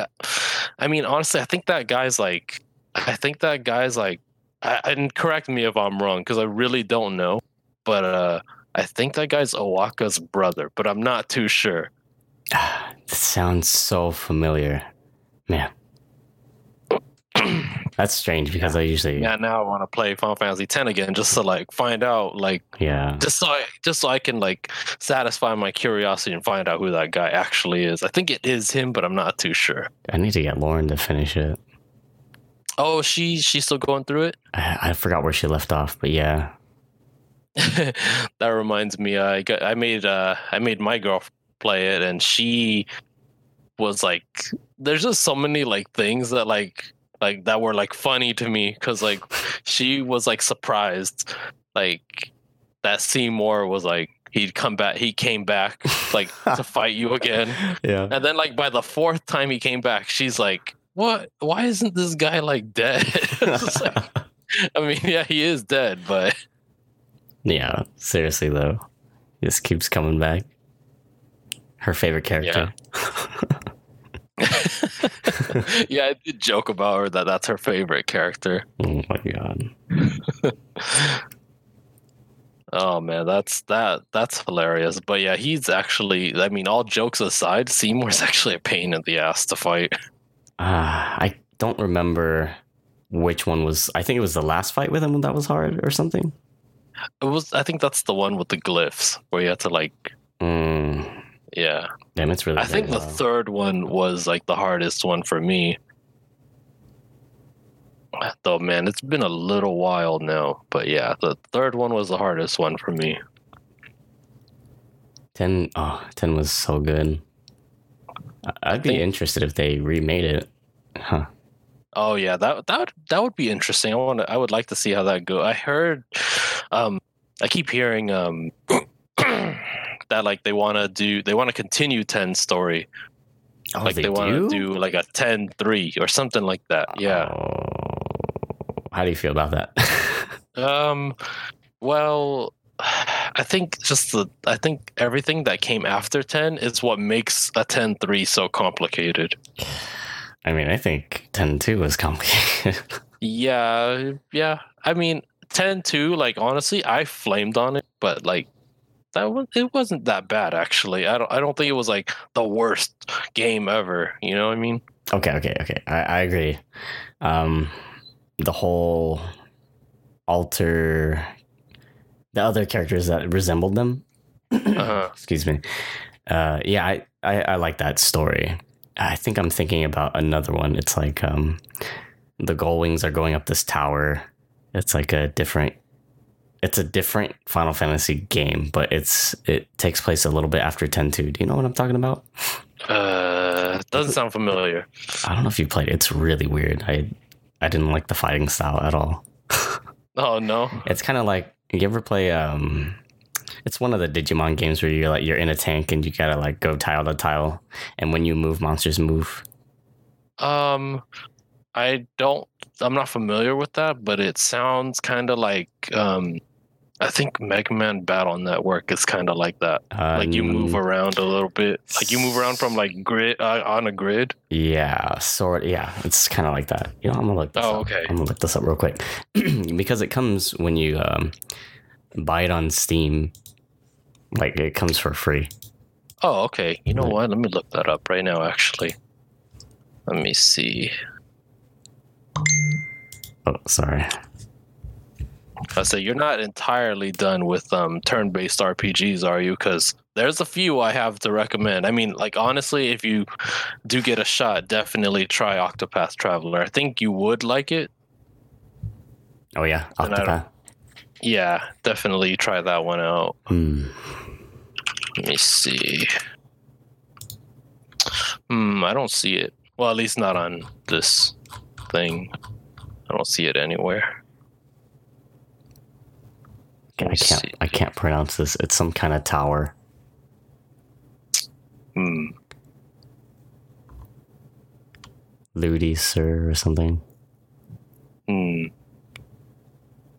I mean, honestly, I think that guy's like. I think that guy's like. I, and correct me if I'm wrong, because I really don't know. But uh, I think that guy's O'aka's brother, but I'm not too sure. This sounds so familiar, man. That's strange because I usually yeah now i want to play final fantasy X again just to like find out like yeah. just so I, just so i can like satisfy my curiosity and find out who that guy actually is i think it is him but i'm not too sure I need to get Lauren to finish it. oh she she's still going through it I, I forgot where she left off, but yeah. <laughs> that reminds me i got i made uh i made my girl play it and she was like there's just so many like things that like like that were like funny to me because like <laughs> she was like surprised like that seymour was like he'd come back he came back like <laughs> to fight you again Yeah. and then like by the fourth time he came back she's like what why isn't this guy like dead <laughs> like, i mean yeah he is dead but yeah. Seriously though, he just keeps coming back. Her favorite character. <laughs> yeah, I did joke about her that that's her favorite character. oh my god. <laughs> Oh man, that's that that's hilarious. But yeah, he's actually I mean, all jokes aside, Seymour's <laughs> actually a pain in the ass to fight. Ah, I don't remember which one was. I think it was the last fight with him that was hard or something. It was I think that's the one with the glyphs where you had to like Mm, yeah. damn, it's really. I think the third one was like the hardest one for me. Though man, it's been a little while now. But yeah, the third one was the hardest one for me. 10 oh 10 was so good i'd be think- interested if they remade it huh Oh yeah, that that would that would be interesting. I want to. I would like to see how that go. I heard, um, I keep hearing um, <clears throat> that like they want to do they want to continue 10 story, Oh, like they, want to do like a 10-3 or something like that. Yeah. Oh, how do you feel about that? <laughs> Um, well, I think just the I think everything that came after 10 is what makes a 10-3 so complicated. I mean, I think 10 2 was complicated. <laughs> Yeah, yeah. I mean, 10-2, like honestly, I flamed on it, but like that was it wasn't that bad actually. I don't I don't think it was like the worst game ever. You know what I mean? okay, okay, okay. I, I agree. Um, the whole alter, the other characters that resembled them. <clears throat> Uh-huh. Excuse me. Uh, yeah, I, I, I like that story. I think I'm thinking about another one. It's like um, the Gullwings are going up this tower. It's like a different. It's a different Final Fantasy game, but it's it takes place a little bit after 10-2. Do you know what I'm talking about? Uh, doesn't sound familiar. I don't know if you played. it. It's really weird. I I didn't like the fighting style at all. <laughs> Oh no. It's kind of like you ever play um it's one of the Digimon games where you're like you're in a tank and you gotta like go tile to tile and when you move monsters move. Um, I don't. I'm not familiar with that, but it sounds kind of like um, I think Mega Man Battle Network is kind of like that. Uh, like you move around a little bit. Like you move around from like grid uh, on a grid. Yeah, sort yeah, it's kind of like that. You know, I'm gonna look this Oh, up. okay. I'm gonna look this up real quick <clears throat> because it comes when you um, buy it on Steam. Like it comes for free. Oh, okay. You know what? Let me look that up right now. Actually, let me see. Oh, sorry. I say you're not entirely done with um, turn-based RPGs, are you? Because there's a few I have to recommend. I mean, like honestly, if you do get a shot, definitely try Octopath Traveler. I think you would like it. Oh yeah, And I don't- Octopath. Yeah, definitely try that one out. Hmm. Let me see. Hmm, I don't see it. Well, at least not on this thing. I don't see it anywhere. I can't. see. I can't pronounce this. It's some kind of tower. Hmm. Ludiser or something. Hmm.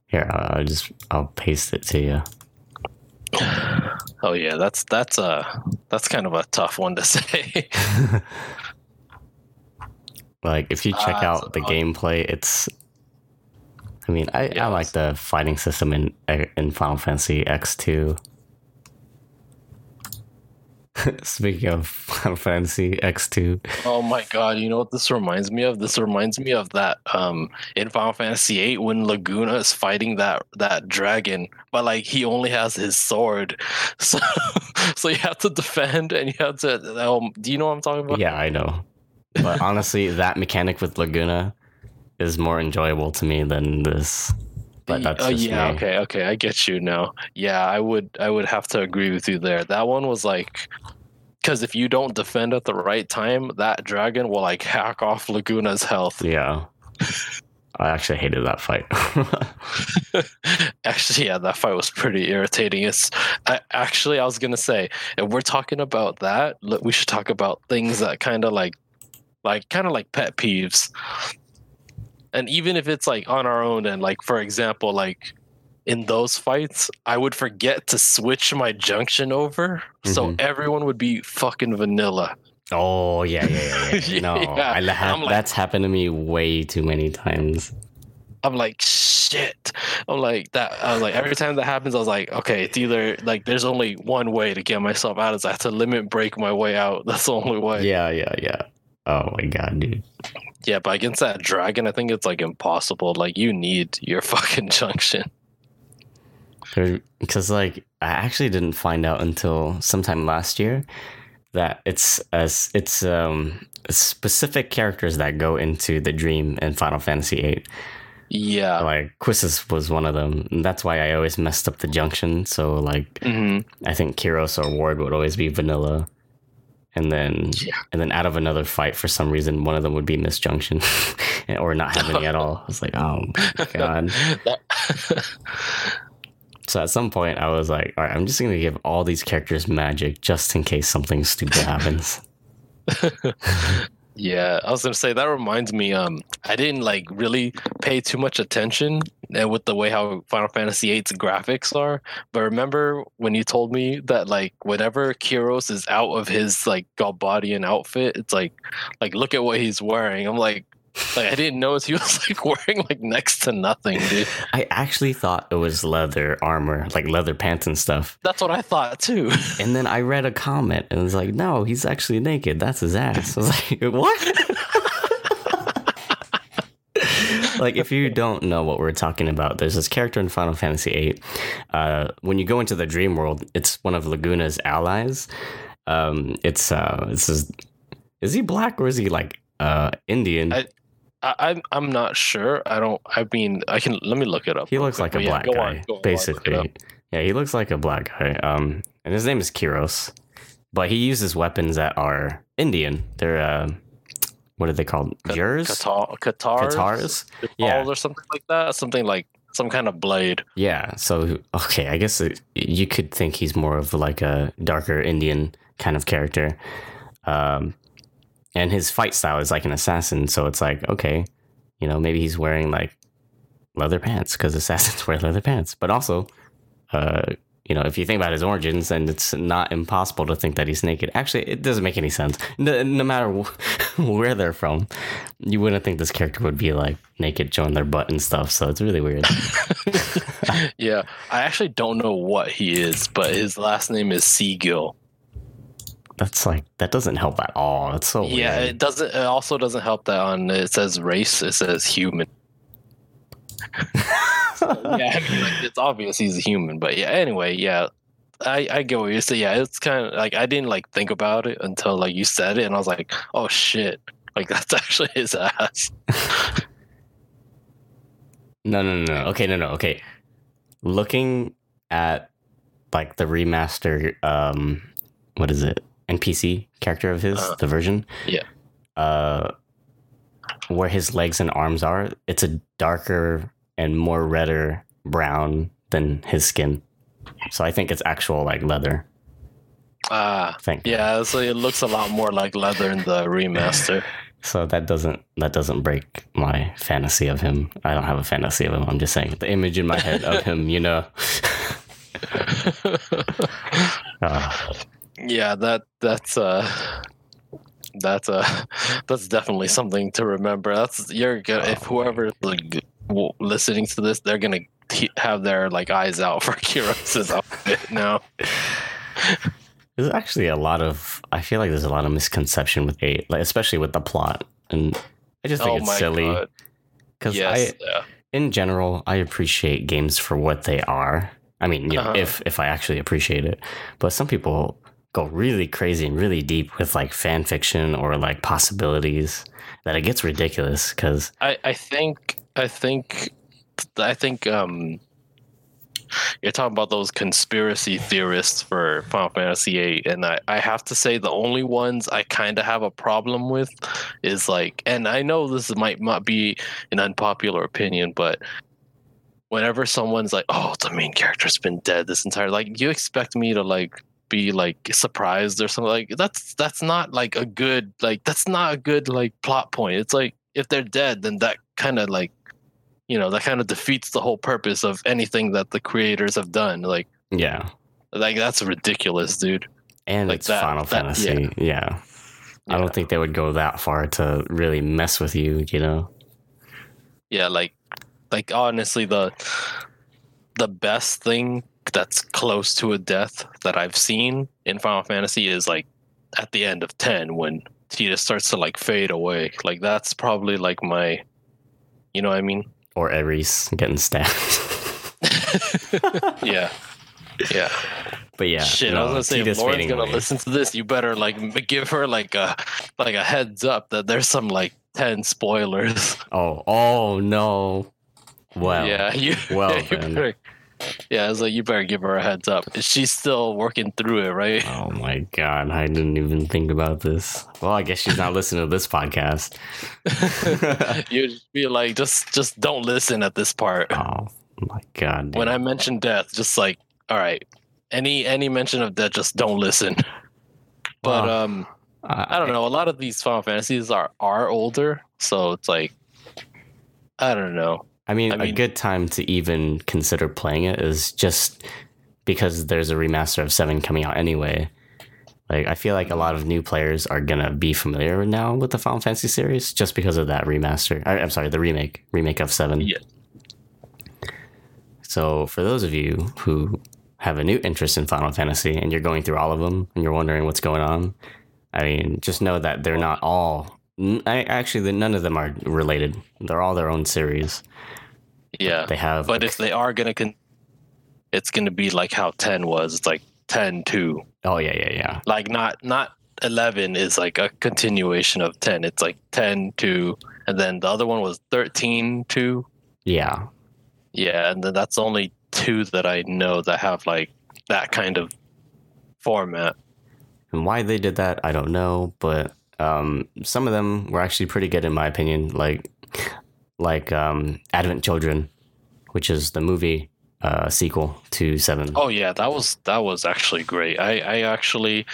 Here, I'll I'll just I'll paste it to you. <sighs> Oh yeah, that's that's a that's kind of a tough one to <laughs> say. <laughs> Like if you check Ah, out so- the gameplay, it's. I mean, I, Yeah, I like the fighting system in in Final Fantasy X two. <laughs> Speaking of Final Fantasy X two, oh my god, you know what this reminds me of? This reminds me of that um in Final Fantasy VIII when Laguna is fighting that that dragon, but like he only has his sword, <laughs> so so you have to defend and you have to. Um, do you know what I'm talking about? yeah, I know. But honestly, that mechanic with Laguna is more enjoyable to me than this. But that's oh just yeah, me. okay, okay, I get you now. Yeah, I would I would have to agree with you there. That one was like because if you don't defend at the right time, that dragon will like hack off Laguna's health. Yeah. I actually hated that fight. <laughs> actually, yeah, that fight was pretty irritating. It's I, actually I was gonna say if we're talking about that, we should talk about things that kind of like like kind of like pet peeves. And even if it's like on our own, and like for example, like in those fights, I would forget to switch my junction over, so Mhm. everyone would be fucking vanilla. oh yeah, yeah, yeah. yeah. <laughs> No, Yeah, I ha- like- that's happened to me way too many times. I'm like shit. I'm like that. I was like every time that happens, I was like, okay, it's either like there's only one way to get myself out. Is I have to limit break my way out. <laughs> That's the only way. Yeah, yeah, yeah. Oh my god, dude. Yeah, but against that dragon, I think it's like impossible. Like you need your <laughs> fucking junction. Because like I actually didn't find out until sometime last year that it's as it's um specific characters that go into the dream in Final Fantasy VIII. Yeah. Like Quistis was one of them. And that's why I always messed up the junction. So like hmm I think Kiros or Ward would always be vanilla. And then Yeah. and then out of another fight for some reason one of them would be misjunction <laughs> or not have any at all. I was like, oh my <laughs> god. So at some point I was like, all right, I'm just gonna give all these characters magic just in case something stupid happens. <laughs> yeah, I was gonna say that reminds me. Um, I didn't like really pay too much attention uh, with the way how Final Fantasy VIII's graphics are. But remember when you told me that like whenever Kiros is out of his like Galbadian outfit, it's like like look at what he's wearing. I'm like. Like I didn't notice he was like <laughs> wearing like next to nothing, dude. I actually thought it was leather armor, like leather pants and stuff. That's what I thought too. <laughs> And then I read a comment and it was like, no, he's actually naked. That's his ass. I was like, <laughs> what? like, if you don't know what we're talking about, there's this character in Final Fantasy VIII. Uh, when you go into the dream world, it's one of Laguna's allies. Um, it's, uh, this is, is he black or is he like uh, Indian? I, I, I'm I'm not sure. I don't. I mean, I can let me look it up. he looks quick. like a But yeah, black guy, on, on, basically. Yeah, he looks like a black guy. Um, and his name is Kiros, but he uses weapons that are Indian. They're uh, what are they called? Jurs? Qatar, Qatar, Katars? Yeah. or something like that. Something like some kind of blade. Yeah. So okay, I guess it, you could think he's more of like a darker Indian kind of character. Um, and his fight style is like an assassin. So it's like okay, you know, maybe he's wearing like leather pants because assassins <laughs> wear leather pants. But also, uh, you know, if you think about his origins, then it's not impossible to think that he's naked. Actually, it doesn't make any sense. No, no matter wh- <laughs> where they're from, you wouldn't think this character would be like naked, showing their butt and stuff. So it's really weird. <laughs> yeah, I actually don't know what he is, but his last name is Seagill. That's like that doesn't help at all. It's so Yeah, weird. it doesn't. It also doesn't help that on it says race. It says human. yeah, I mean, like, it's obvious he's a human, but yeah. Anyway, yeah, I I get what you're saying. Yeah, it's kind of like I didn't like think about it until like you said it, and I was like, oh shit, like <laughs> that's actually his ass. No, no, no, no. Okay, no, no. Okay. Looking at like the remaster, um, what is it? NPC character of his, Uh, the version. yeah. Uh, where his legs and arms are, it's a darker and more redder brown than his skin. So I think it's actual like leather. Ah, think. yeah. So it looks a lot more like leather in the remaster. <laughs> So that doesn't that doesn't break my fantasy of him. I don't have a fantasy of him. I'm just saying the image in my head of <laughs> him, you know. <laughs> Ah. Yeah, that that's uh <sighs> that's uh <laughs> that's definitely something to remember. That's you're gonna if whoever like listening to this, they're gonna have their like eyes out <laughs> for Kiros's outfit now. <laughs> There's actually a lot of. I feel like there's a lot of misconception with eight, like especially with the plot, and I just think oh it's silly because Yes, I, yeah. in general, I appreciate games for what they are. I mean, you know, Uh-huh. if if I actually appreciate it, but some people go really crazy and really deep with like fan fiction or like possibilities that it gets ridiculous because I I think I think I think um you're talking about those conspiracy theorists for Final Fantasy VIII, and I, I have to say the only ones I kind of have a problem with is like, and I know this might not be an unpopular opinion, but whenever someone's like, "Oh, the main character's been dead this entire," like, you expect me to like be like surprised or something like that's that's not like a good like that's not a good like plot point. It's like if they're dead, then that kind of like you know that kind of defeats the whole purpose of anything that the creators have done. Like yeah, like that's ridiculous, dude. and Like it's that- Final that- Fantasy. Yeah. I Yeah. don't think they would go that far to really mess with you. You know. Yeah, like like honestly the the best thing that's close to a death that I've seen in Final Fantasy is like at the end of 10 when Tidus starts to like fade away. Like that's probably like my you know what I mean? or Aeris getting stabbed. <laughs> yeah. Yeah. but yeah, Shit, no, I was gonna say if Lauren's gonna away. listen to this, you better like give her like a like a heads up that there's some like 10 spoilers. Oh, oh no. Well, yeah, you, well yeah, <laughs> you better, yeah, I was like, you better give her a heads up. She's still working through it, right? Oh my god, I didn't even think about this. Well, I guess she's not listening to this podcast. <laughs> You'd be like, just just don't listen at this part. oh my god. When. I mention death, just like, all right, any any mention of death, just don't listen. But Well, um, I don't know. A lot of these Final Fantasies are are older, so it's like I don't know. I mean, I a mean- good time to even consider playing it is just because there's a remaster of 7 coming out anyway. Like, I feel like a lot of new players are going to be familiar now with the Final Fantasy series just because of that remaster. I, I'm sorry, the remake, remake of 7. Yeah. So, for those of you who have a new interest in Final Fantasy and you're going through all of them and you're wondering what's going on, I mean, just know that they're not all. I, actually, none of them are related. They're all their own series. Yeah, They have. but if they are gonna, con- it's gonna be like how ten was. It's like 10 2. oh yeah, yeah, yeah. Like not not eleven is like a continuation of ten. It's like 10 2, and then the other one was 13 2. Yeah. Yeah, and then that's only two that I know that have like that kind of format. And why they did that, I don't know, but um, some of them were actually pretty good in my opinion. Like, like um, Advent Children, which is the movie uh, sequel to Seven. Oh yeah, that was that was actually great. I I actually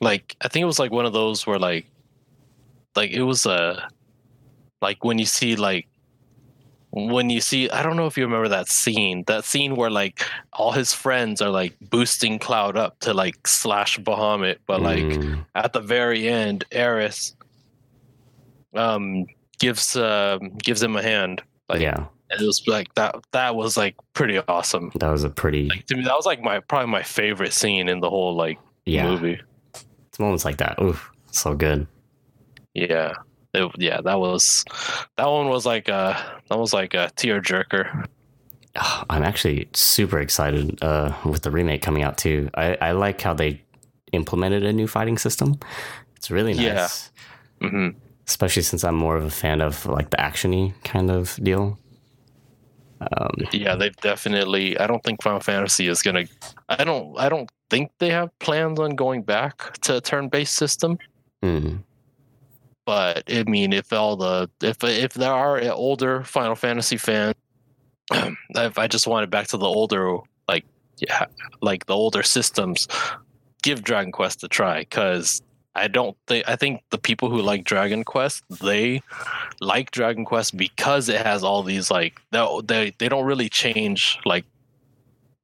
like I think it was like one of those where like like it was a like when you see like when you see I don't know if you remember that scene that scene where like all his friends are like boosting Cloud up to like slash Bahamut but like Mm, at the very end Aeris um gives uh, gives him a hand. Like yeah, it was like that that was like pretty awesome. That was a pretty like to me that was like my probably my favorite scene in the whole like yeah. movie. It's moments like that. Oof, so good. yeah It- yeah that was that one was like a that was like a tear jerker I'm actually super excited uh, with the remake coming out too. I, I like how they implemented a new fighting system. It's really nice. Yeah. hmm especially since I'm more of a fan of like the actiony kind of deal. Um, yeah they've definitely i don't think final fantasy is gonna i don't i don't think they have plans on going back to a turn-based system mm, but I mean, if all the if if there are older Final Fantasy fans, <clears throat> if I just wanted back to the older like yeah, like the older systems, give Dragon Quest a try because I don't think I think the people who like Dragon Quest they like Dragon Quest because it has all these like they they they don't really change like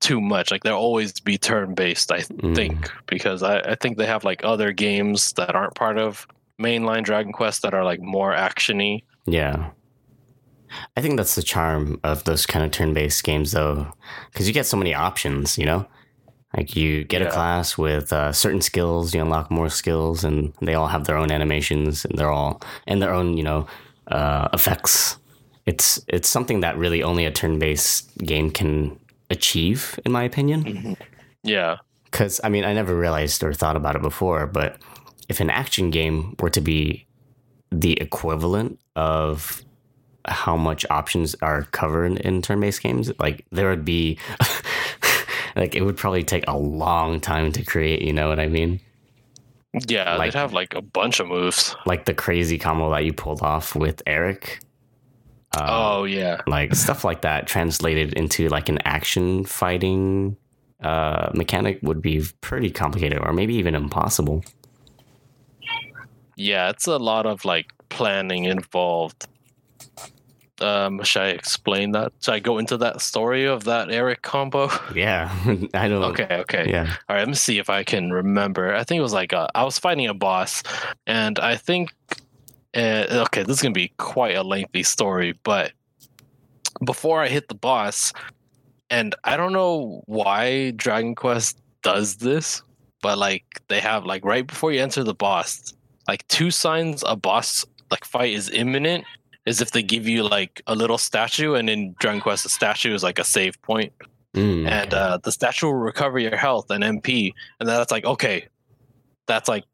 too much like they'll always be turn based I mm. think because I, I think they have like other games that aren't part of mainline Dragon Quest that are like more actiony. Yeah. I think that's the charm of those kind of turn-based games, though, because you get so many options. You know, like you get a class with uh, certain skills, you unlock more skills, and they all have their own animations, and they're all and their own, you know, uh, effects. It's it's something that really only a turn-based game can achieve, in my opinion. Yeah, Because I mean, I never realized or thought about it before, but if an action game were to be the equivalent of how much options are covered in turn-based games, like there would be, <laughs> like it would probably take a long time to create. You know what I mean? yeah, Like- they'd have like a bunch of moves. Like the crazy combo that you pulled off with Erik. Um, oh yeah, like stuff like that translated into like an action fighting uh mechanic would be pretty complicated or maybe even impossible yeah, it's a lot of like planning involved. Um, should I explain that? Should I go into that story of that Erik combo? <laughs> yeah <laughs> i don't okay, okay. yeah All right, let me see if I can remember. I think it was like uh, I was fighting a boss, and I think uh, okay, this is gonna be quite a lengthy story, but before I hit the boss, and I don't know why Dragon Quest does this, but like they have like right before you enter the boss, like two signs a boss like fight is imminent. Is if they give you like a little statue, and in Dragon Quest, the statue is like a save point Mm, and uh, the statue will recover your health and MP, and then that's like okay, that's like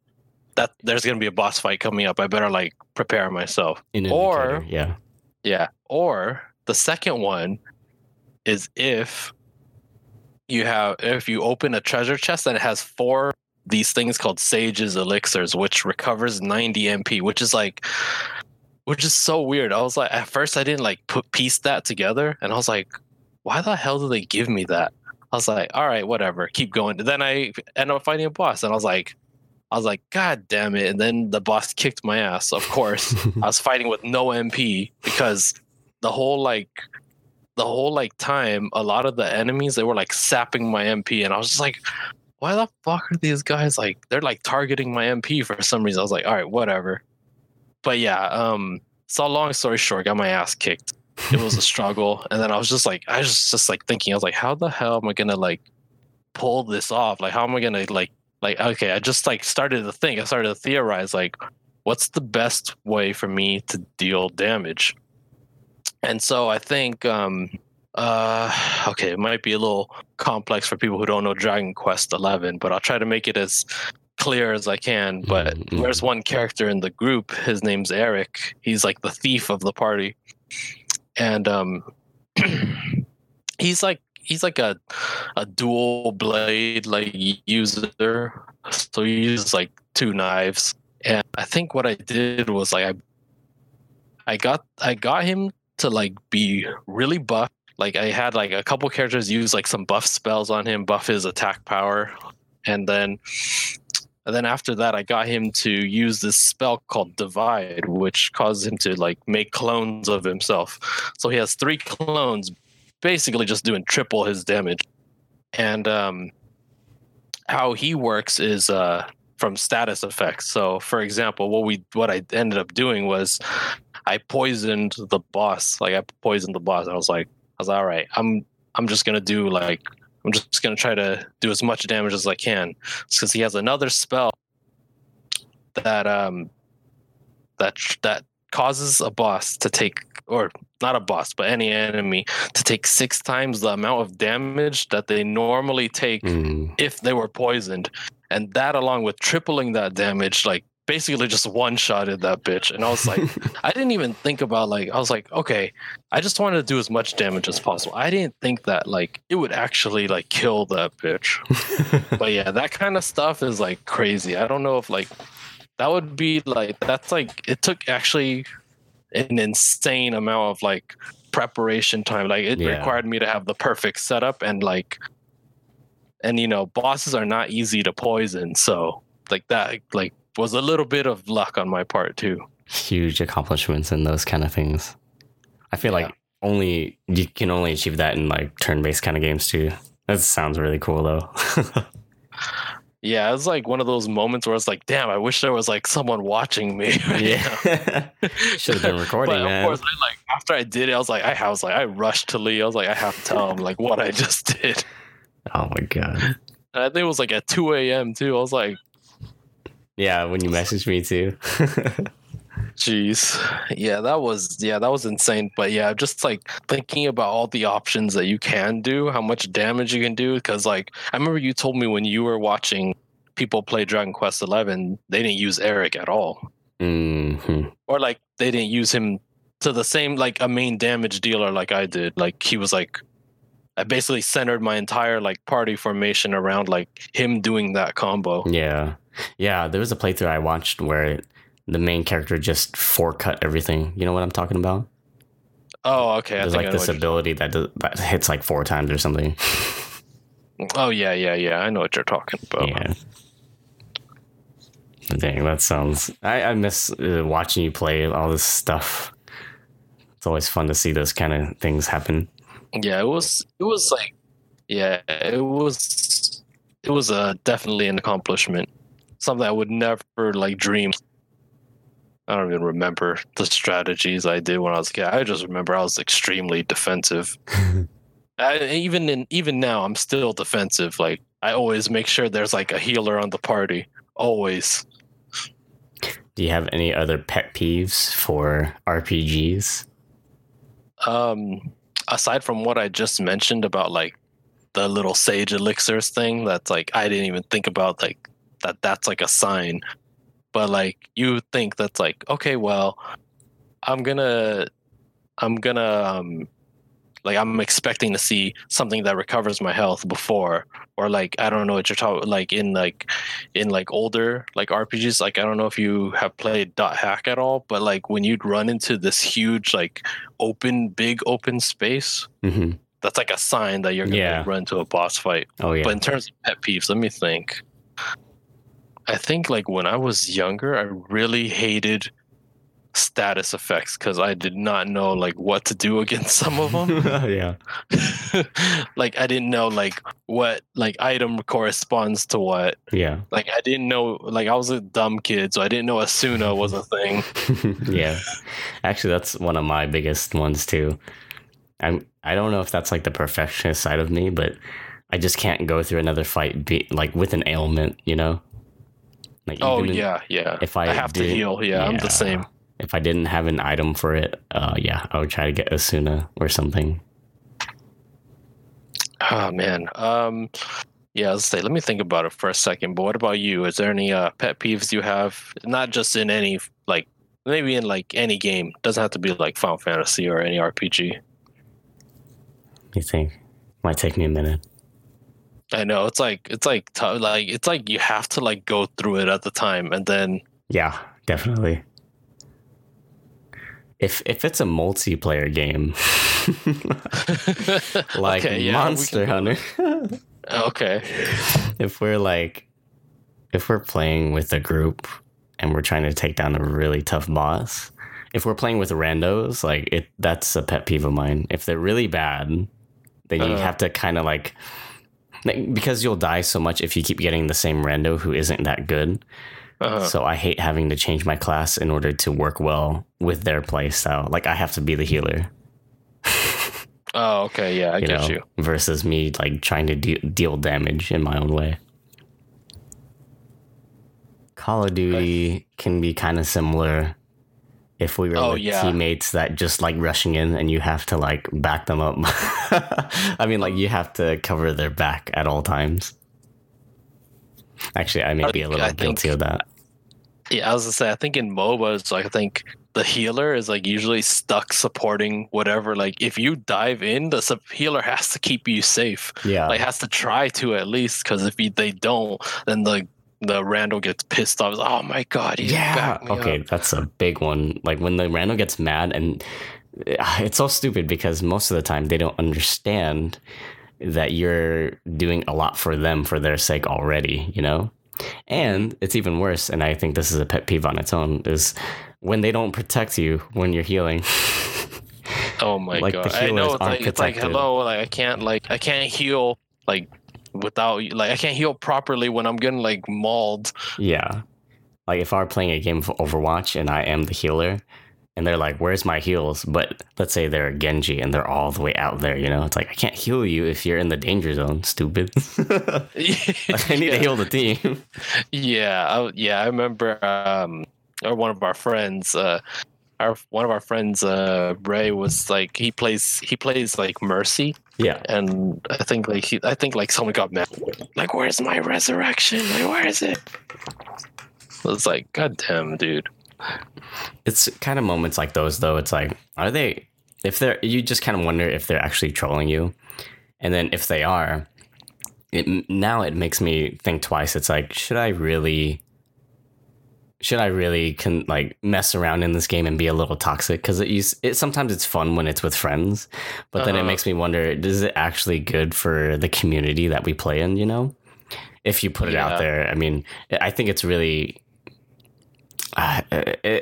that. There's gonna be a boss fight coming up. I better like prepare myself. or- indicator, yeah Yeah. Or the second one is if you have if you open a treasure chest and it has four these things called sages elixirs, which recovers 90 MP, which is like which is so weird. I was like at first I didn't like put piece that together and I was like, why the hell do they give me that? I was like, all right, whatever, keep going. Then I end up fighting a boss and I was like, I was like, God damn it. And then the boss kicked my ass, of course. <laughs> I was fighting with no MP because the whole like the whole like time, a lot of the enemies they were like sapping my MP, and I was just like, why the fuck are these guys like they're like targeting my MP for some reason? I was like, all right, whatever. But yeah, um, so long story short, got my ass kicked. It was a struggle, and then I was just like, I was just like thinking, I was like, how the hell am I gonna like pull this off? Like, how am I gonna like like okay? I just like started to think, I started to theorize like, what's the best way for me to deal damage? And so I think um uh <sighs> okay, it might be a little complex for people who don't know Dragon Quest 11, but I'll try to make it as clear as I can. But Mhm. there's one character in the group, his name's Erik. He's like the thief of the party. And um <clears throat> he's like he's like a a dual blade like user. So he uses like two knives. And I think what I did was like I I got I got him to like be really buff. Like I had like a couple characters use like some buff spells on him, buff his attack power, and then and then after that I got him to use this spell called Divide, which causes him to like make clones of himself. So he has three clones, basically just doing triple his damage. And um how he works is uh from status effects. So for example, what we what I ended up doing was I poisoned the boss. Like I poisoned the boss. I was like, was like, all right. I'm I'm just gonna do like I'm just gonna try to do as much damage as I can because he has another spell that um that that causes a boss to take or not a boss but any enemy to take six times the amount of damage that they normally take Mm. if they were poisoned and that along with tripling that damage like basically just one shotted that bitch. And i was like <laughs> i didn't even think about like i was like okay i just wanted to do as much damage as possible. I didn't think that like it would actually like kill that bitch. <laughs> But yeah that kind of stuff is like crazy. I don't know if like that would be like that's like it took actually an insane amount of like preparation time. Like it Yeah. required me to have the perfect setup and like and you know bosses are not easy to poison. So like that like was a little bit of luck on my part too Huge accomplishments and those kind of things. I feel Yeah. like only you can only achieve that in like turn-based kind of games too. That sounds really cool though. <laughs> yeah it's like one of those moments where it's like damn i wish there was like someone watching me <laughs> right yeah, <laughs> should have been recording, but man. of course I like after i did it i was like i, I was like i rushed to lee i was like i have to tell him like what i just did Oh my god. and i think it was like at 2 a.m too i was like Yeah, when you messaged me too. <laughs> Jeez. Yeah, that was yeah, that was insane. But yeah, just like thinking about all the options that you can do, how much damage you can do. Because like I remember you told me when you were watching people play Dragon Quest Eleven, they didn't use Erik at all, hmm or like they didn't use him to the same like a main damage dealer like I did. Like he was like. I basically centered my entire like party formation around like him doing that combo. Yeah, yeah. There was a playthrough I watched where the main character just four cut everything. You know what I'm talking about? Oh, okay. There's like this ability that does, that hits like four times or something. Oh yeah, yeah, yeah. I know what you're talking about. Yeah. Dang, that sounds. I, I miss uh, watching you play all this stuff. It's always fun to see those kind of things happen. Yeah it was it was like yeah it was it was uh, definitely an accomplishment. Something i would never like dream. I don't even remember the strategies i did when i was a kid. I just remember i was extremely defensive. <laughs> I, even in even now i'm still defensive. Like i always make sure there's like a healer on the party. Always. Do you have any other pet peeves for RPGs? um aside from what i just mentioned about like the little sage elixirs thing that's like i didn't even think about like that that's like a sign. But like you think that's like okay well i'm gonna i'm gonna um like i'm expecting to see something that recovers my health before or like i don't know what you're talking like in like in like older like rpgs like i don't know if you have played dot hack at all but like when you'd run into this huge like open big open space hmm that's like a sign that you're gonna Yeah. run into a boss fight Oh yeah. but in terms of pet peeves let me think I think like when I was younger, I really hated status effects because I did not know like what to do <laughs> against some of them. <laughs> Oh, yeah. <laughs> like I didn't know like what like item corresponds to what. Yeah. Like I didn't know like I was a dumb kid, so I didn't know Esuna was a thing. yeah. Actually that's one of my biggest ones too. I'm I don't know if that's like the perfectionist side of me, but I just can't go through another fight be, like with an ailment, you know? Like oh yeah, yeah. If I, I have to heal, yeah, yeah, I'm the same if I didn't have an item for it, uh, yeah, I would try to get Esuna or something. Oh man, um, yeah. Let's say. Let me think about it for a second. But what about you? Is there any uh, pet peeves you have? Not just in any like maybe in like any game. Doesn't have to be like Final Fantasy or any RPG. You think? Might take me a minute. I know it's like it's like t- like it's like you have to like go through it at the time and then. Yeah, definitely if if it's a multiplayer game <laughs> <laughs> like okay, yeah, Monster Hunter. okay. <laughs> If we're like if we're playing with a group and we're trying to take down a really tough boss, if we're playing with randos, like it that's a pet peeve of mine. If they're really bad, then you uh, have to kind of like because you'll die so much if you keep getting the same rando who isn't that good. Uh-huh. So I hate having to change my class in order to work well with their play style. Like I have to be the healer. <laughs> oh, okay, yeah, I you get know, you. Versus me like trying to de- deal damage in my own way. Call of Duty okay. can be kind of similar if we were oh, with yeah. teammates that just like rushing in and you have to like back them up. <laughs> I mean, like you have to cover their back at all times. Actually, I may be a little I guilty think, of that. Yeah, I was gonna say I think in MOBAs, like I think the healer is like usually stuck supporting whatever. Like if you dive in, the sub- healer <laughs> has to keep you safe. Yeah, like has to try to at least because if you, they don't, then the the rando gets pissed off. Oh my god, yeah. Okay, up. that's a big one. Like when the Randall gets mad and uh, it's so stupid because most of the time they don't understand that you're doing a lot for them for their sake already, you know? And it's even worse, and I think this is a pet peeve on its own, is when they don't protect you when you're healing. <laughs> oh my like god! I know it's like, it's like hello, like I can't like I can't heal like without like I can't heal properly when I'm getting like mauled. Yeah, like if I were playing a game of Overwatch and I am the healer, and they're like, "Where's my heals?" But let's say they're Genji and they're all the way out there. You know, it's like I can't heal you if you're in the danger zone. Stupid. <laughs> I need <laughs> yeah. to heal the team. yeah, I, yeah. I remember, um, or one of our friends, uh, our one of our friends, uh, Ray, was like he plays he plays like Mercy. Yeah, and I think like he, I think like someone got mad. Like, where's my resurrection? Like, where is it? It's like, God damn, dude. It's kind of moments like those though. It's like, are they? If they're, you just kind of wonder if they're actually trolling you, and then if they are, it now it makes me think twice. It's like, should I really? Should I really can like mess around in this game and be a little toxic? Because it, it sometimes it's fun when it's with friends, but then uh-huh. it makes me wonder: is it actually good for the community that we play in? You know, if you put it yeah. out there. I mean, I think it's really uh,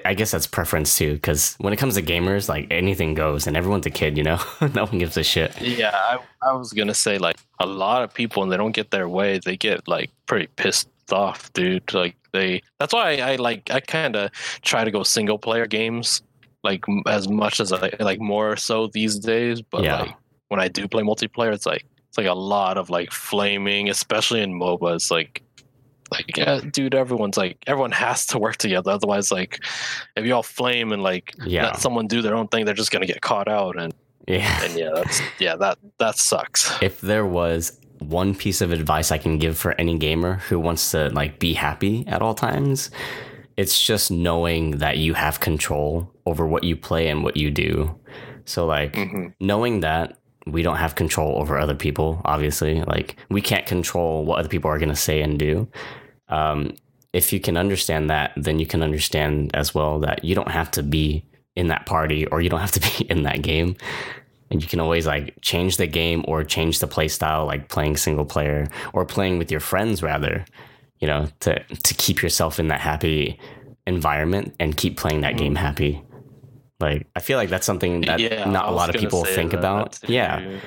I guess that's preference too, because when it comes to gamers, like anything goes, and everyone's a kid, you know, <laughs> no one gives a shit. Yeah, I, I was gonna say like a lot of people, when they don't get their way, they get like pretty pissed off, dude. Like they, that's why I, I like I kind of try to go single player games, like as much as I like more so these days. But yeah. like when I do play multiplayer, it's like it's like a lot of like flaming, especially in MOBA. It's like like yeah, dude everyone's like everyone has to work together otherwise like if you all flame and like yeah. let someone do their own thing they're just gonna get caught out and yeah and yeah that's yeah that that sucks if there was one piece of advice i can give for any gamer who wants to like be happy at all times it's just knowing that you have control over what you play and what you do so like mm-hmm. knowing that we don't have control over other people obviously like we can't control what other people are going to say and do um, if you can understand that then you can understand as well that you don't have to be in that party or you don't have to <laughs> be in that game and you can always like change the game or change the play style like playing single player or playing with your friends rather you know, to to keep yourself in that happy environment and keep playing that game Mm. happy. Like I feel like that's something <laughs> that yeah, not a lot of people think that about. Yeah.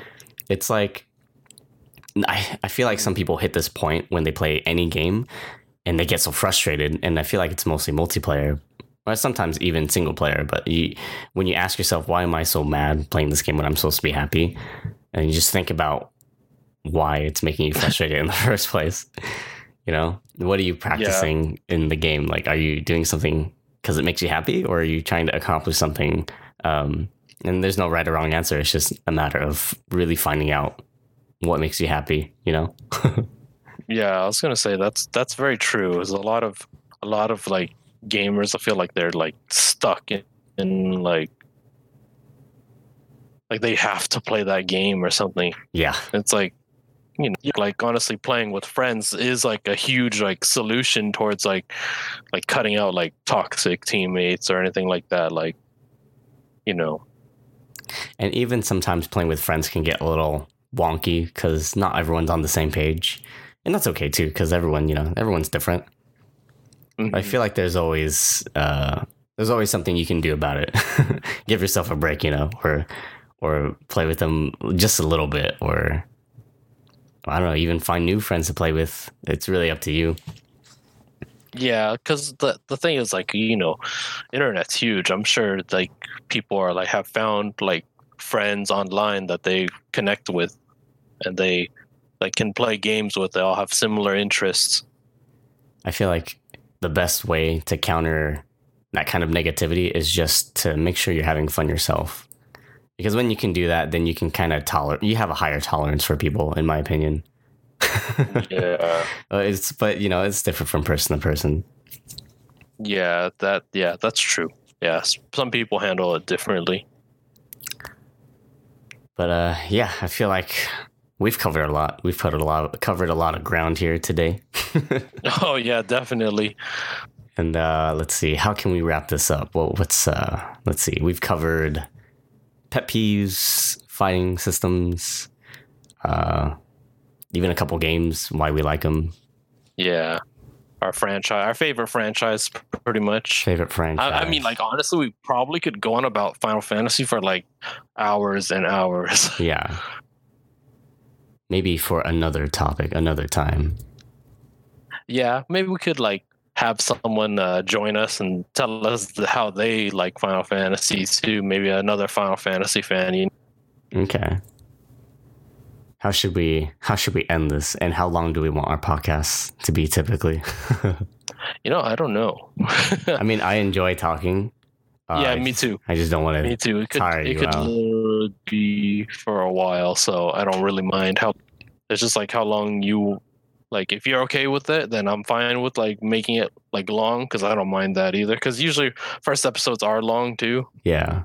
It's like I, I feel like some people hit this point when they play any game and they get so frustrated and I feel like it's mostly multiplayer or sometimes even single player but you when you ask yourself why am I so mad playing this game when I'm supposed to be happy? And you just think about why it's making you frustrated in the <laughs> first place you know? What are you practicing in the game? Like are you doing something because it makes you happy or are you trying to accomplish something um, and there's no right or wrong answer it's just a matter of really finding out what makes you happy you know <laughs> Yeah, I was gonna say that's that's very true. There's a lot of a lot of like gamers. I feel like they're like stuck in, in like like they have to play that game or something. yeah It's like you know, like honestly, playing with friends is like a huge like solution towards like like cutting out like toxic teammates or anything like that. Like you know, and even sometimes playing with friends can get a little wonky because not everyone's on the same page and that's okay too because everyone you know everyone's different I Mhm. feel like there's always uh, there's always something you can do about it. <laughs> Give yourself a break, you know, or or play with them just a little bit, or I don't know, even find new friends to play with. It's really up to you. Yeah, because the the thing is like you know, internet's huge. I'm sure like people are like have found like friends online that they connect with, and they like can play games with. They all have similar interests. I feel like the best way to counter that kind of negativity is just to make sure you're having fun yourself. Because when you can do that, then you can kind of tolerate. You have a higher tolerance for people, in my opinion. Yeah, <laughs> it's but you know it's different from person to person. yeah, that yeah, that's true. Yeah, some people handle it differently. But uh, yeah, I feel like we've covered a lot. We've put a lot, covered a lot of ground here today. <laughs> <laughs> Oh yeah, definitely. and uh, let's see, how can we wrap this up? Well, what's uh, let's see, we've covered pet peeves, fighting systems, uh, even a couple games, why we like them, Yeah, our franchise, our favorite franchise, pretty much. favorite franchise. I, I mean, like honestly, we probably could go on about Final Fantasy for like hours and hours. <laughs> yeah. Maybe for another topic, another time. yeah, maybe we could like have someone uh, join us and tell us how they like Final Fantasy too. Maybe another Final Fantasy fan. You Okay. How should we how should we end this and how long do we want our podcast to be typically? <laughs> you know, I don't know. <laughs> I mean, I enjoy talking. Uh, yeah, me too. I just don't want Me to. too. It could it could be for a while, so I don't really mind how. It's just like how long you like. If you're okay with it, then I'm fine with like making it like long because I don't mind that either. Because usually first episodes are long too. Yeah,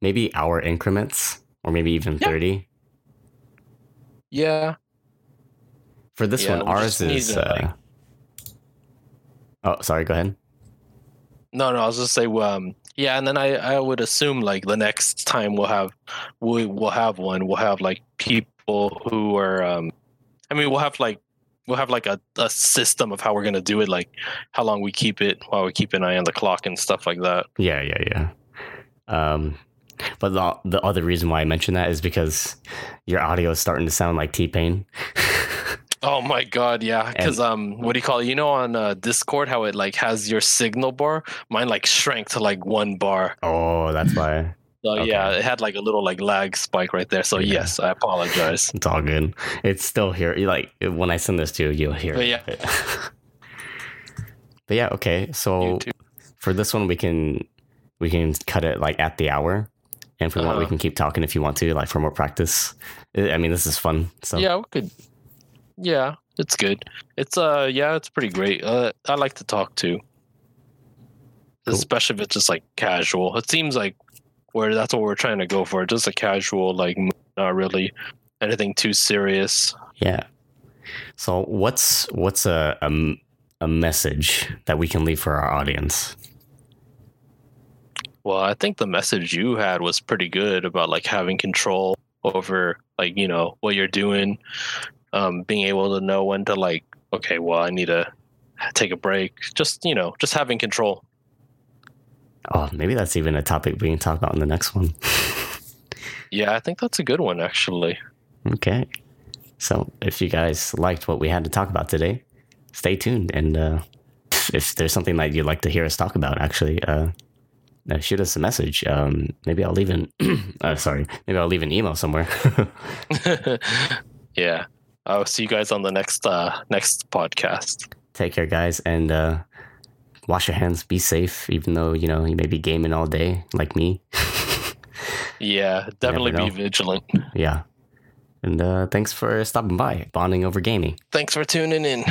maybe hour increments or maybe even Yeah. thirty. Yeah, For this Yeah, one, ours is. to, like- Uh... Oh, sorry. Go ahead. No, no, I was just say, um, yeah, and then I, I would assume like the next time we'll have, we will have one. We'll have like people who are, um, I mean, we'll have like, we'll have like a, a system of how we're gonna do it, like how long we keep it, while we keep an eye on the clock and stuff like that. Yeah, yeah, yeah. Um, but the the other reason why I mentioned that is because your audio is starting to sound like T Pain. <laughs> Oh my god, yeah, because um, what do you call it? You know, on uh, Discord, how it like has your signal bar. Mine like shrank to like one bar. oh, that's why. So Okay. yeah, it had like a little like lag spike right there. So Yeah. yes, I apologize. It's all good. It's still here. Like when I send this to you, you'll hear. But it. yeah. <laughs> but yeah, okay. So for this one, we can we can cut it like at the hour, and if we want, we Uh-huh. can keep talking if you want to, like for more practice. I I mean, this is fun. So Yeah, we could. Yeah, it's good. It's uh, yeah, it's pretty great. Uh, I like to talk too, Cool. especially if it's just like casual. It seems like where that's what we're trying to go for, just a casual, like not really anything too serious. yeah. So what's what's a a message that we can leave for our audience? Well, I think the message you had was pretty good about like having control over like you know what you're doing, um, being able to know when to like okay, well, I need to take a break. Just you know, just having control. Oh, maybe that's even a topic we can talk about in the next one. yeah, I think that's a good one actually. Okay. So if you guys liked what we had to talk about today, stay tuned. And uh, if there's something that you'd like to hear us talk about, actually, uh, uh, shoot us a message. Um, maybe I'll leave <clears throat> an uh, sorry, maybe I'll leave an email somewhere. <laughs> <laughs> yeah, I'll see you guys on the next uh, next podcast. Take care, guys, and uh, wash your hands. Be safe, even though you know you may be gaming all day, like me. yeah, <laughs> definitely be vigilant. Yeah. And uh, thanks for stopping by, bonding over gaming. Thanks for tuning in.